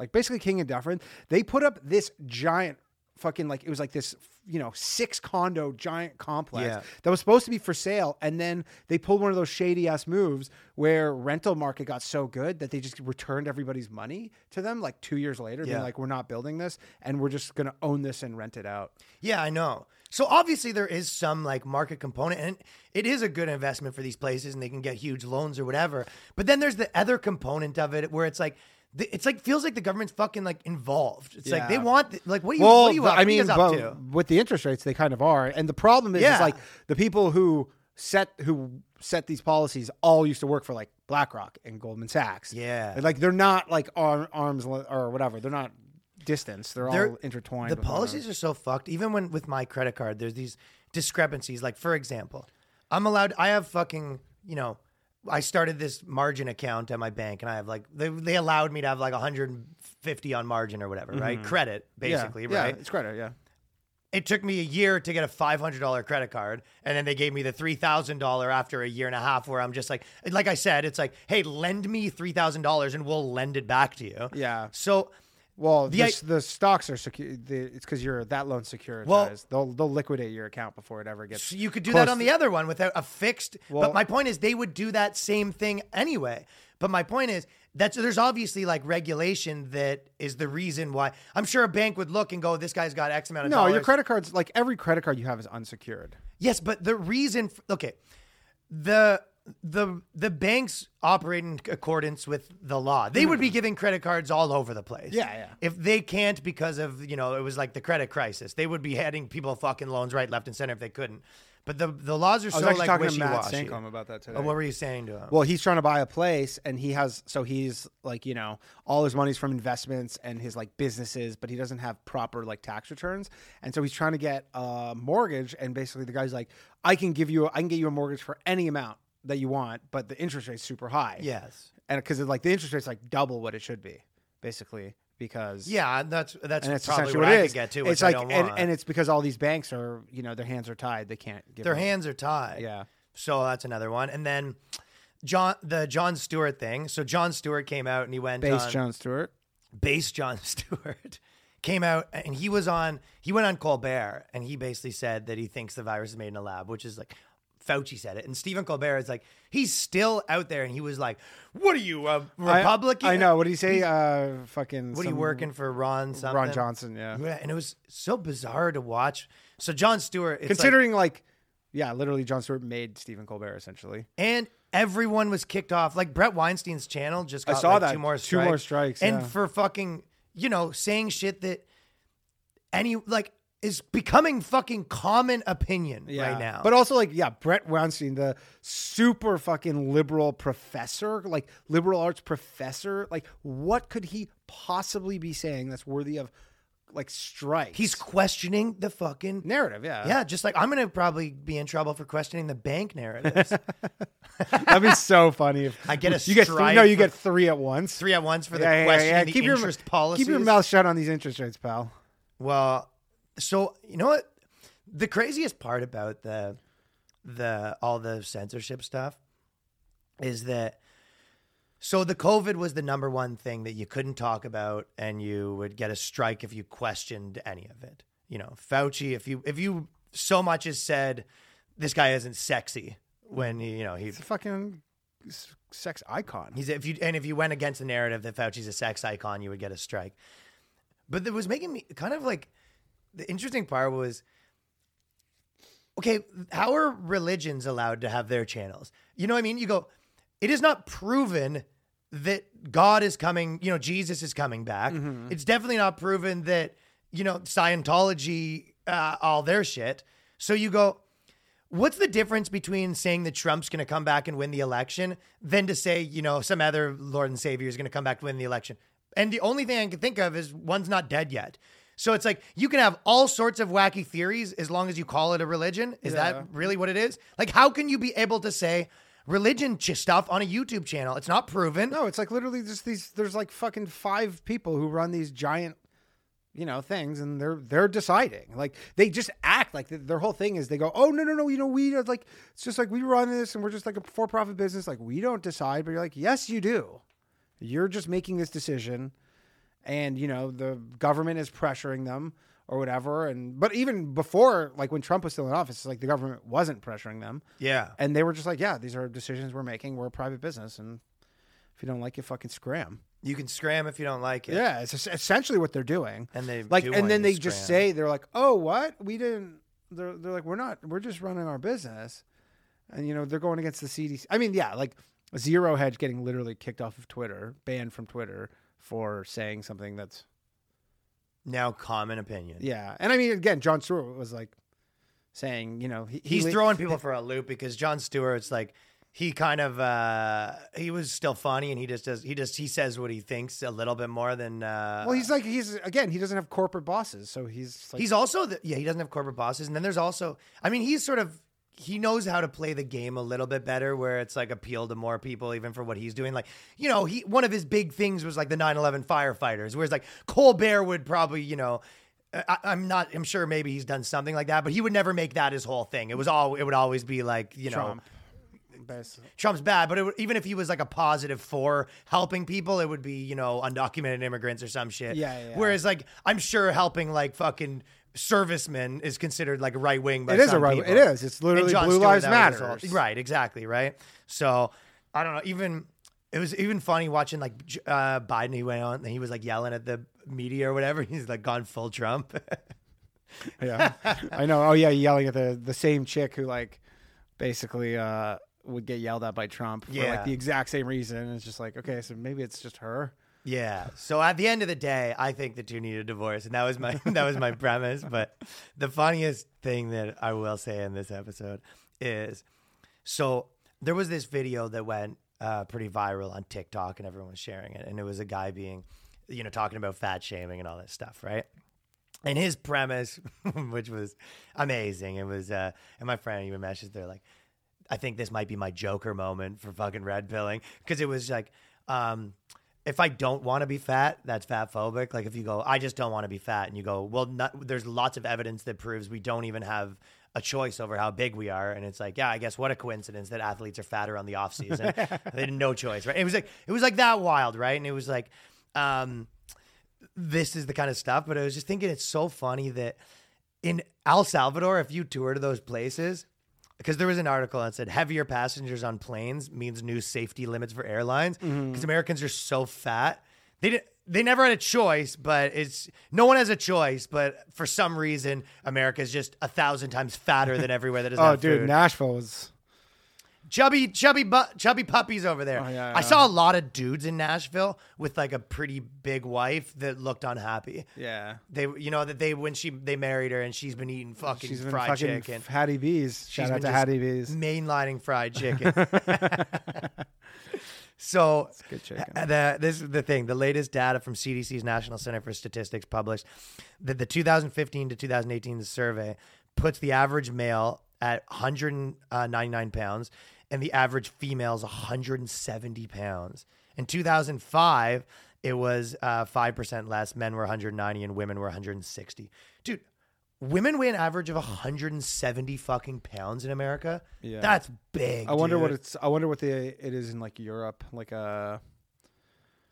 S3: like basically King and Dufferin. They put up this giant fucking like it was like this you know six condo giant complex
S2: Yeah.
S3: that was supposed to be for sale and then they pulled one of those shady ass moves where rental market got so good that they just returned everybody's money to them like two years later being
S2: Yeah.
S3: like we're not building this and we're just gonna own this and rent it out
S2: Yeah, I know. So obviously there is some like market component and it is a good investment for these places and they can get huge loans or whatever. But then there's the other component of it where it's like it's like feels like the government's fucking like involved. It's like they
S3: Yeah.
S2: want like what are you
S3: well,
S2: what are you up,
S3: I mean,
S2: up to?
S3: with the interest rates, they kind of are. And the problem is,
S2: Yeah.
S3: is like the people who set who set these policies all used to work for like BlackRock and Goldman Sachs.
S2: Yeah.
S3: And, like they're not like arm, arms or whatever. They're not distance. They're,
S2: They're-
S3: all intertwined.
S2: The policies are so fucked. Even when with my credit card, there's these discrepancies. Like for example, I'm allowed. I have fucking you know. I started this margin account at my bank, and I have like they, they allowed me to have like 150 on margin or whatever, right? Credit,
S3: Mm-hmm. Yeah,
S2: basically,
S3: yeah,
S2: right?
S3: it's credit. Yeah.
S2: It took me a year to get a $500 credit card, and then they gave me the $3,000 after a year and a half. Where I'm just like, like I said, it's like, hey, lend me $3,000 and we'll lend it back to you.
S3: Yeah.
S2: So
S3: Well,
S2: The
S3: the,
S2: i-
S3: the stocks are secure. The, it's because you're that loan securitized.
S2: Well-
S3: they'll they'll liquidate your account before it ever gets.
S2: So you could do that on
S3: to-
S2: the other one without a fixed.
S3: Well-
S2: but my point is, they would do that same thing anyway. But my point is, that's there's obviously like regulation that is the reason why. I'm sure a bank would look and go, "This guy's got X amount of
S3: No,
S2: dollars."
S3: your credit cards like every credit card you have is unsecured.
S2: Yes, but the reason, f okay, the the the banks operate in accordance with the law. They would be mm-hmm. giving credit cards all over the place.
S3: Yeah, yeah.
S2: If they can't because of you know it was like the credit crisis, they would be handing people fucking loans right, left, and center if they couldn't. But the the laws are oh,
S3: I was
S2: so
S3: actually
S2: like
S3: talking to
S2: wishy
S3: Matt
S2: washy.
S3: Sankom about that today.
S2: Oh, what were you saying to him?
S3: Well, he's trying to buy a place and he has so he's like, you know, all his money's from investments and his like businesses, but he doesn't have proper like tax returns. And so he's trying to get a mortgage and basically the guy's like, I can give you I can get you a mortgage for any amount that you want, but the interest rate's super high.
S2: yes.
S3: And cuz like the interest rate's like double what it should be, basically, because
S2: Yeah, that's that's
S3: and it's
S2: probably
S3: essentially
S2: what
S3: what
S2: I could get to, which
S3: it's like
S2: I don't
S3: and, and it's because all these banks are, you know, their hands are tied. They can't give
S2: their
S3: them-
S2: hands are tied.
S3: Yeah.
S2: So that's another one. And then Jon the Jon Stewart thing. So Jon Stewart came out and he went
S3: Base
S2: on
S3: Jon Stewart.
S2: base Jon Stewart came out and he was on he went on Colbert and he basically said that he thinks the virus is made in a lab, which is like Fauci said it. And Stephen Colbert is like he's still out there and he was like, "What are you, a Republican?"
S3: I, know. What did he say? Uh, fucking.
S2: What are you working for, Ron? Something?
S3: Ron Johnson, yeah.
S2: Yeah, and it was so bizarre to watch. So Jon Stewart, it's like-
S3: Considering like, yeah, literally Jon Stewart made Stephen Colbert essentially.
S2: and everyone was kicked off. Like Bret Weinstein's channel just
S3: I
S2: got
S3: saw
S2: like
S3: that.
S2: two more
S3: Two
S2: strikes.
S3: more strikes,
S2: and
S3: yeah.
S2: for fucking you know saying shit that any like is becoming fucking common opinion right now.
S3: But also like, yeah, Bret Weinstein, the super fucking liberal professor, like liberal arts professor, like what could he possibly be saying that's worthy of like strikes.
S2: He's questioning the fucking
S3: narrative. Yeah,
S2: Yeah, just like I'm gonna probably be in trouble for questioning the bank narratives.
S3: That'd be so funny if
S2: I get a
S3: you get three,
S2: strike
S3: no, you get three at once.
S2: Three at once for the
S3: Yeah, yeah,
S2: questioning
S3: yeah. Keep your
S2: policies.
S3: keep your mouth shut on these interest rates, pal.
S2: Well, so you know what? The craziest part about the the all the censorship stuff is that so the COVID was the number one thing that you couldn't talk about, and you would get a strike if you questioned any of it. You know, Fauci, if you if you so much as said this guy isn't sexy when he, you know he
S3: It's a fucking sex icon.
S2: He's if you and if you went against the narrative that Fauci's a sex icon, you would get a strike. But it was making me kind of like the interesting part was okay, how are religions allowed to have their channels? You know what I mean? You go, it is not proven that God is coming, you know, Jesus is coming back. It's definitely not proven that, you know, Scientology, uh, all their shit. So you go, What's the difference between saying that Trump's going to come back and win the election than to say, you know, some other Lord and Savior is going to come back to win the election? And the only thing I can think of is one's not dead yet. So it's like you can have all sorts of wacky theories as long as you call it a religion. Is
S3: Yeah.
S2: that really what it is? Like, how can you be able to say religion ch- stuff on a YouTube channel? It's not proven.
S3: No, it's like literally just these. There's like fucking five people who run these giant, you know, things, and they're they're deciding. Like they just act like th- their whole thing is they go, oh no no no, you know we like it's just like we run this and we're just like a for profit business. Like we don't decide, but you're like yes you do. You're just making this decision, and you know the government is pressuring them or whatever. And but even before, like when Trump was still in office, like the government wasn't pressuring them.
S2: Yeah.
S3: And they were just like, yeah, these are decisions we're making. We're a private business, and if you don't like it, fucking scram.
S2: You can scram if you don't like it.
S3: Yeah, it's essentially what they're doing.
S2: And they
S3: like, and then they
S2: to
S3: just say they're like, oh, what? We didn't. They're they're like, we're not. We're just running our business, and you know they're going against the CDC. I mean, yeah, like Zero Hedge getting literally kicked off of Twitter, banned from Twitter for saying something that's
S2: Now, common opinion.
S3: yeah. And I mean, again, Jon Stewart was like saying, you know, he, he
S2: he's
S3: le-
S2: throwing people for a loop because Jon Stewart's like he kind of uh he was still funny and he just does he just he says what he thinks a little bit more than uh
S3: Well, he's like he's again, he doesn't have corporate bosses, so he's like,
S2: he's also the, yeah he doesn't have corporate bosses and then there's also I mean he's sort of he knows how to play the game a little bit better where it's like appeal to more people even for what he's doing like you know he one of his big things was like the 9-11 firefighters whereas like Colbert would probably you know uh, I, I'm not. I'm sure maybe he's done something like that, but he would never make that his whole thing. It was all. It would always be like you know,
S3: Trump. Basically.
S2: Trump's bad, but would- even if he was like a positive for helping people, it would be you know undocumented immigrants or some shit.
S3: Yeah, yeah.
S2: Whereas like I'm sure helping like fucking servicemen is considered like right wing.
S3: It is a right-
S2: people.
S3: it is. It's literally Blue
S2: Stewart,
S3: Lives
S2: that was his
S3: Matters.
S2: whole- right, exactly, right. So I don't know. Even it was even funny watching like uh, Biden. He went on and he was like yelling at the media or whatever. He's like gone full Trump.
S3: Yeah, I know. Oh yeah, yelling at the the same chick who like basically uh would get yelled at by Trump for
S2: Yeah.
S3: like the exact same reason. It's just like, okay, so maybe it's just her.
S2: Yeah. So at the end of the day, I think the two need a divorce, and that was my that was my premise. But the funniest thing that I will say in this episode is, so there was this video that went uh, pretty viral on TikTok, and everyone was sharing it, and it was a guy being, you know, talking about fat shaming and all this stuff, right? And his premise, which was amazing, it was, uh, and my friend even messaged, they're like, I think this might be my Joker moment for fucking red pilling because it was like, um, if I don't want to be fat, that's fat phobic. Like if you go, I just don't want to be fat, and you go, well, not, there's lots of evidence that proves we don't even have a choice over how big we are, and it's like, yeah, I guess what a coincidence that athletes are fatter on the off season. they had no choice, right? It was like it was like that wild, right? And it was like, um, this is the kind of stuff. But I was just thinking, it's so funny that in El Salvador, if you tour to those places, because there was an article that said heavier passengers on planes means new safety limits for airlines mm-hmm. because Americans are so fat. They did, they never had a choice, but it's no one has a choice. But for some reason, America is just a thousand times fatter than everywhere that is.
S3: Oh, dude,
S2: food.
S3: Nashville was.
S2: Chubby, chubby, bu- chubby puppies over there.
S3: Oh, yeah,
S2: I saw a lot of dudes in Nashville with like a pretty big wife that looked unhappy.
S3: Yeah.
S2: They, you know, that they when she they married her and she's been eating fucking
S3: She's been
S2: fried
S3: fucking
S2: chicken.
S3: Hattie B's.
S2: She's
S3: Shout out
S2: been
S3: to Hattie B's.
S2: Mainlining fried chicken. So uh, the this is the thing. The latest data from CDC's National Center for Statistics published that the 2015 to 2018 survey puts the average male at 199 pounds and the average female is 170 pounds. In 2005, it was uh, 5% less. Men were 190 and women were 160. Dude, women weigh an average of 170 fucking pounds in America.
S3: Yeah.
S2: That's big.
S3: I wonder what it's. I wonder what the it is in like Europe, like uh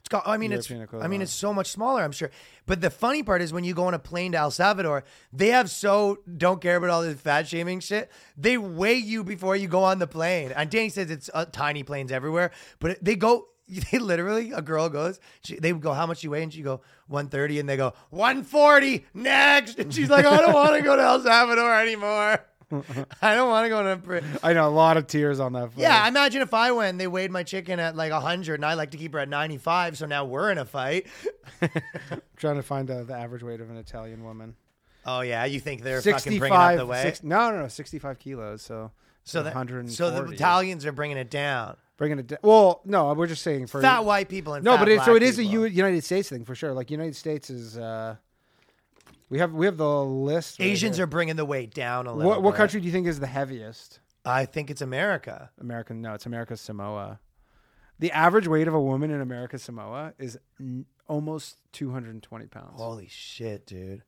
S2: It's got, I mean, it's.
S3: European
S2: I mean, it's so much smaller. I'm sure. But the funny part is when you go on a plane to El Salvador, they have so don't care about all this fat shaming shit. They weigh you before you go on the plane. And Danny says it's uh, tiny planes everywhere, but they go. They literally, a girl goes, she, they go, how much you weigh? And she go, 130. And they go, 140 next. And she's like, I don't want to go to El Salvador anymore. I don't want to go to. Pri-
S3: I know a lot of tears on that.
S2: Yeah, imagine if I went, they weighed my chicken at like 100 and I like to keep her at 95. So now we're in a fight.
S3: trying to find uh, the average weight of an Italian woman.
S2: Oh, yeah. You think they're fucking bringing up the weight?
S3: six- no, no, no, sixty-five kilos. So
S2: so, the,
S3: 140.
S2: so the Italians are bringing it down.
S3: bringing it. down. Well, no, we're just saying for
S2: Fat white people and
S3: No, but it, so it is a
S2: people.
S3: U- United States thing for sure. Like United States is. uh We have we have the list. right
S2: Asians
S3: here.
S2: are bringing the weight down a little
S3: What what
S2: bit.
S3: country do you think is the heaviest?
S2: I think it's America.
S3: American? No, it's America Samoa. The average weight of a woman in America Samoa is n- almost 220 pounds.
S2: Holy shit, dude.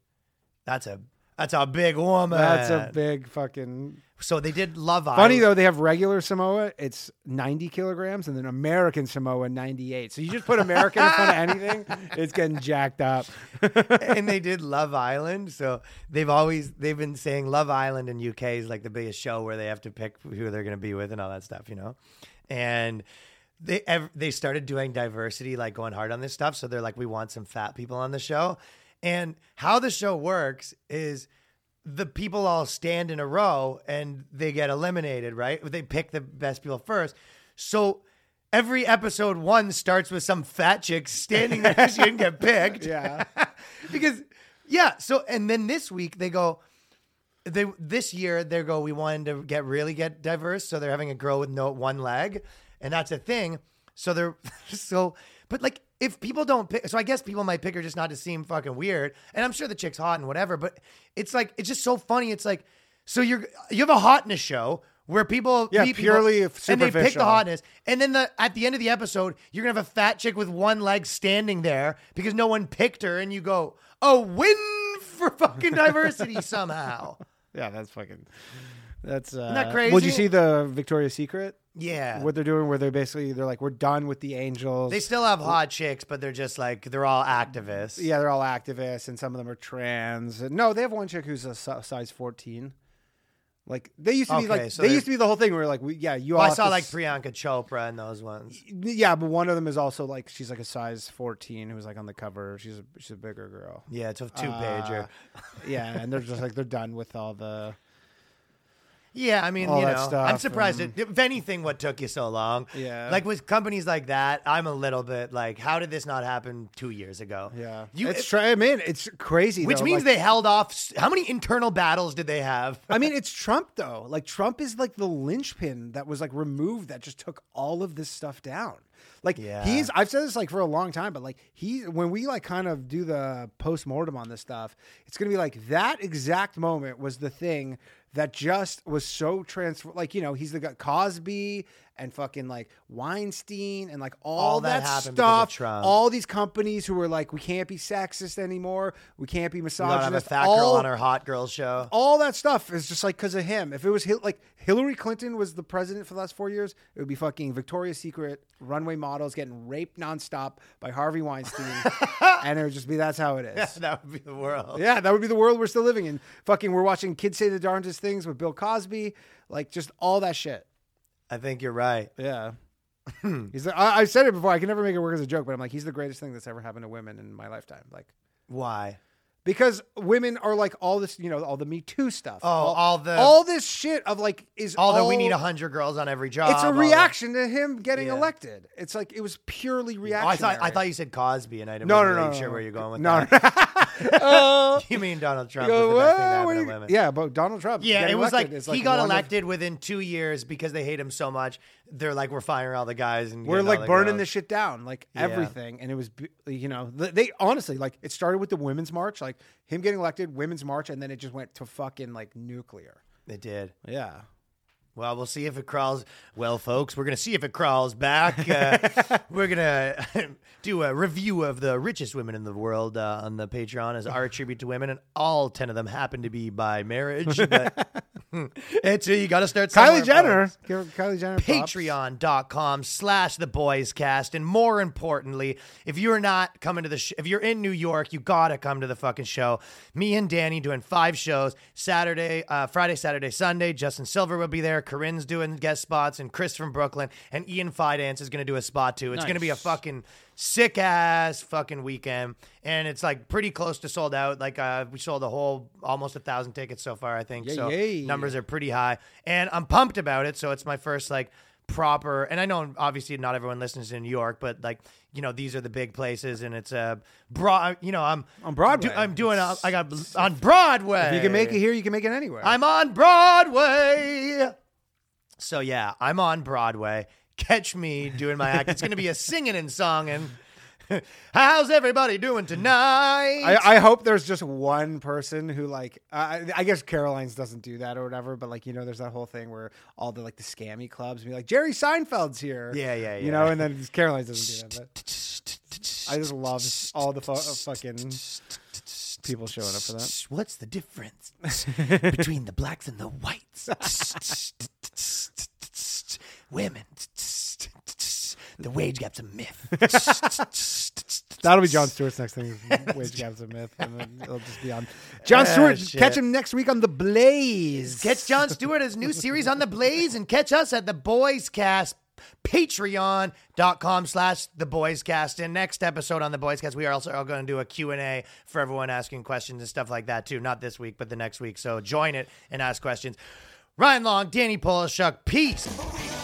S2: That's a that's a big woman.
S3: That's a big fucking.
S2: So they did Love Island.
S3: Funny though, they have regular Samoa, it's 90 kilograms, and then American Samoa, 98. So you just put American in front of anything, it's getting jacked up.
S2: and they did Love Island. So they've always they've been saying Love Island in UK is like the biggest show where they have to pick who they're going to be with and all that stuff, you know. And they ev- they started doing diversity, like going hard on this stuff. So they're like, we want some fat people on the show. And how the show works is the people all stand in a row and they get eliminated, right? They pick the best people first. So every episode one starts with some fat chick standing there because she didn't get picked.
S3: Yeah.
S2: because yeah. So and then this week they go. They this year they go. We wanted to get really get diverse, so they're having a girl with no one leg, and that's a thing. So they're so, but like if people don't pick, so I guess people might pick her just not to seem fucking weird, and I'm sure the chick's hot and whatever. But it's like it's just so funny. It's like so you're you have a hotness show where people
S3: Yeah,
S2: meet people and they pick the hotness, and then the at the end of the episode you're gonna have a fat chick with one leg standing there because no one picked her, and you go, oh, win for fucking diversity somehow.
S3: Yeah, that's fucking. That's uh,
S2: that
S3: Well, did you see the Victoria's Secret?
S2: Yeah.
S3: What they're doing, where they're basically they're like, we're done with the angels.
S2: They still have hot chicks, but they're just like they're all activists.
S3: yeah, they're all activists, and some of them are trans. No, they have one chick who's a size fourteen. Like they used to be like
S2: so
S3: they used to be the whole thing where like we yeah you
S2: Well,
S3: all
S2: I saw like
S3: s-
S2: Priyanka Chopra and those ones.
S3: yeah, but one of them is also like she's like a size fourteen who's like on the cover. She's a she's a bigger girl.
S2: Yeah, it's a two pager.
S3: Uh, yeah, and they're just like they're done with all the
S2: Yeah, I mean,
S3: all
S2: you
S3: that
S2: know,
S3: stuff
S2: I'm surprised.
S3: and-
S2: It, if anything, what took you so long?
S3: Yeah.
S2: like with companies like that, I'm a little bit like, how did this not happen two years ago?
S3: yeah.
S2: you.
S3: it's tra- I mean it's crazy.
S2: which
S3: though,
S2: means
S3: like-
S2: they held off. s- How many internal battles did they have?
S3: I mean, it's Trump though. Like Trump is like the linchpin that was like removed that just took all of this stuff down. Like
S2: Yeah.
S3: he's I've said this like for a long time, but like he when we like kind of do the post mortem on this stuff, it's gonna be like that exact moment was the thing that just was so transfer like, you know, he's the guy Cosby and fucking like Weinstein and like all,
S2: All that
S3: that,
S2: happened because of
S3: stuff.
S2: Trump.
S3: All these companies who were like, we can't be sexist anymore, we can't be
S2: You don't have a
S3: misogynist.
S2: fat girl on her hot girl show.
S3: all that stuff is just like because of him. If it was like Hillary Clinton was the president for the last four years, it would be fucking Victoria's Secret runway models getting raped nonstop by Harvey Weinstein, and it would just be that's how it is.
S2: that would be the world.
S3: Yeah, that would be the world we're still living in. Fucking, we're watching kids say the darndest things with Bill Cosby, like just all that shit.
S2: I think you're right.
S3: Yeah. he's the, I, I've said it before. I can never make it work as a joke, but I'm like, he's the greatest thing that's ever happened to women in my lifetime. Like,
S2: Why?
S3: because women are like all this, you know, all the Me Too stuff.
S2: Oh, all the-
S3: all this shit of like is
S2: Although we need a hundred girls on every job.
S3: It's a
S2: all that-
S3: reaction to him getting
S2: Yeah.
S3: elected. It's like it was purely
S2: Oh, I
S3: reactionary.
S2: thought I thought you said Cosby, and I didn't
S3: No, no,
S2: really
S3: no, no,
S2: sure
S3: no.
S2: where you're going with
S3: No,
S2: that. Uh, you mean Donald Trump
S3: go,
S2: the best thing to
S3: "Well, what
S2: to
S3: you-" Yeah, but Donald Trump.
S2: Yeah, it was like
S3: elected
S2: he got
S3: one of-
S2: elected within two years because they hate him so much. They're like, we're firing all the guys and
S3: We're like burning this shit down, like
S2: Yeah.
S3: everything, and it was, you know, they honestly like it started with the women's march, like him getting elected, women's march, and then it just went to fucking like nuclear.
S2: They did.
S3: Yeah,
S2: Well, we'll see if it crawls. Well, folks, we're going to see if it crawls back. Uh, we're going to do a review of the richest women in the world uh, on the Patreon as our tribute to women, and all 10 of them happen to be by marriage. But it's, you got to start
S3: Kylie Jenner, give Kylie Jenner,
S2: patreon.com slash the boys cast and more importantly if you're not coming to the sh- if you're in new york you gotta come to the fucking show me and danny doing five shows saturday uh, friday saturday sunday justin silver will be there corinne's doing guest spots and chris from brooklyn and ian fidance is gonna do a spot too it's gonna be a fucking sick ass fucking weekend and it's like pretty close to sold out like uh we sold a whole almost a thousand tickets so far i think
S3: Yay,
S2: so
S3: yay.
S2: numbers are pretty high and i'm pumped about it so it's my first like proper and i know obviously not everyone listens in new york but like you know these are the big places and it's a broad you know i'm
S3: On Broadway.
S2: do- i'm doing a, i got on broadway
S3: If you can make it here, you can make it anywhere.
S2: i'm on broadway so yeah i'm on broadway catch me doing my act it's gonna be a singing and songing how's everybody doing tonight
S3: I, I hope there's just one person who like uh, I I guess Caroline's doesn't do that or whatever, but like you know, there's that whole thing where all the like the scammy clubs be like Jerry Seinfeld's here,
S2: Yeah, yeah, yeah.
S3: you know, and then Caroline's doesn't do that. But I just love all the fu- uh, fucking people showing up for that.
S2: What's the difference between the blacks and the whites? Women. The wage gap's a myth.
S3: That'll be Jon Stewart's next thing. Wage Gap's a myth, and then it'll just be on Jon
S2: Ah,
S3: Stewart.
S2: shit.
S3: Catch him next week on the Blaze.
S2: Catch Jon Stewart his new series on the Blaze and catch us at the Boys Cast. Patreon.com slash the boys cast. And next episode on the boys cast, we are also going to do a Q&A for everyone asking questions and stuff like that too. Not this week, but the next week. So join it and ask questions. Ryan Long, Danny Polishchuk, peace.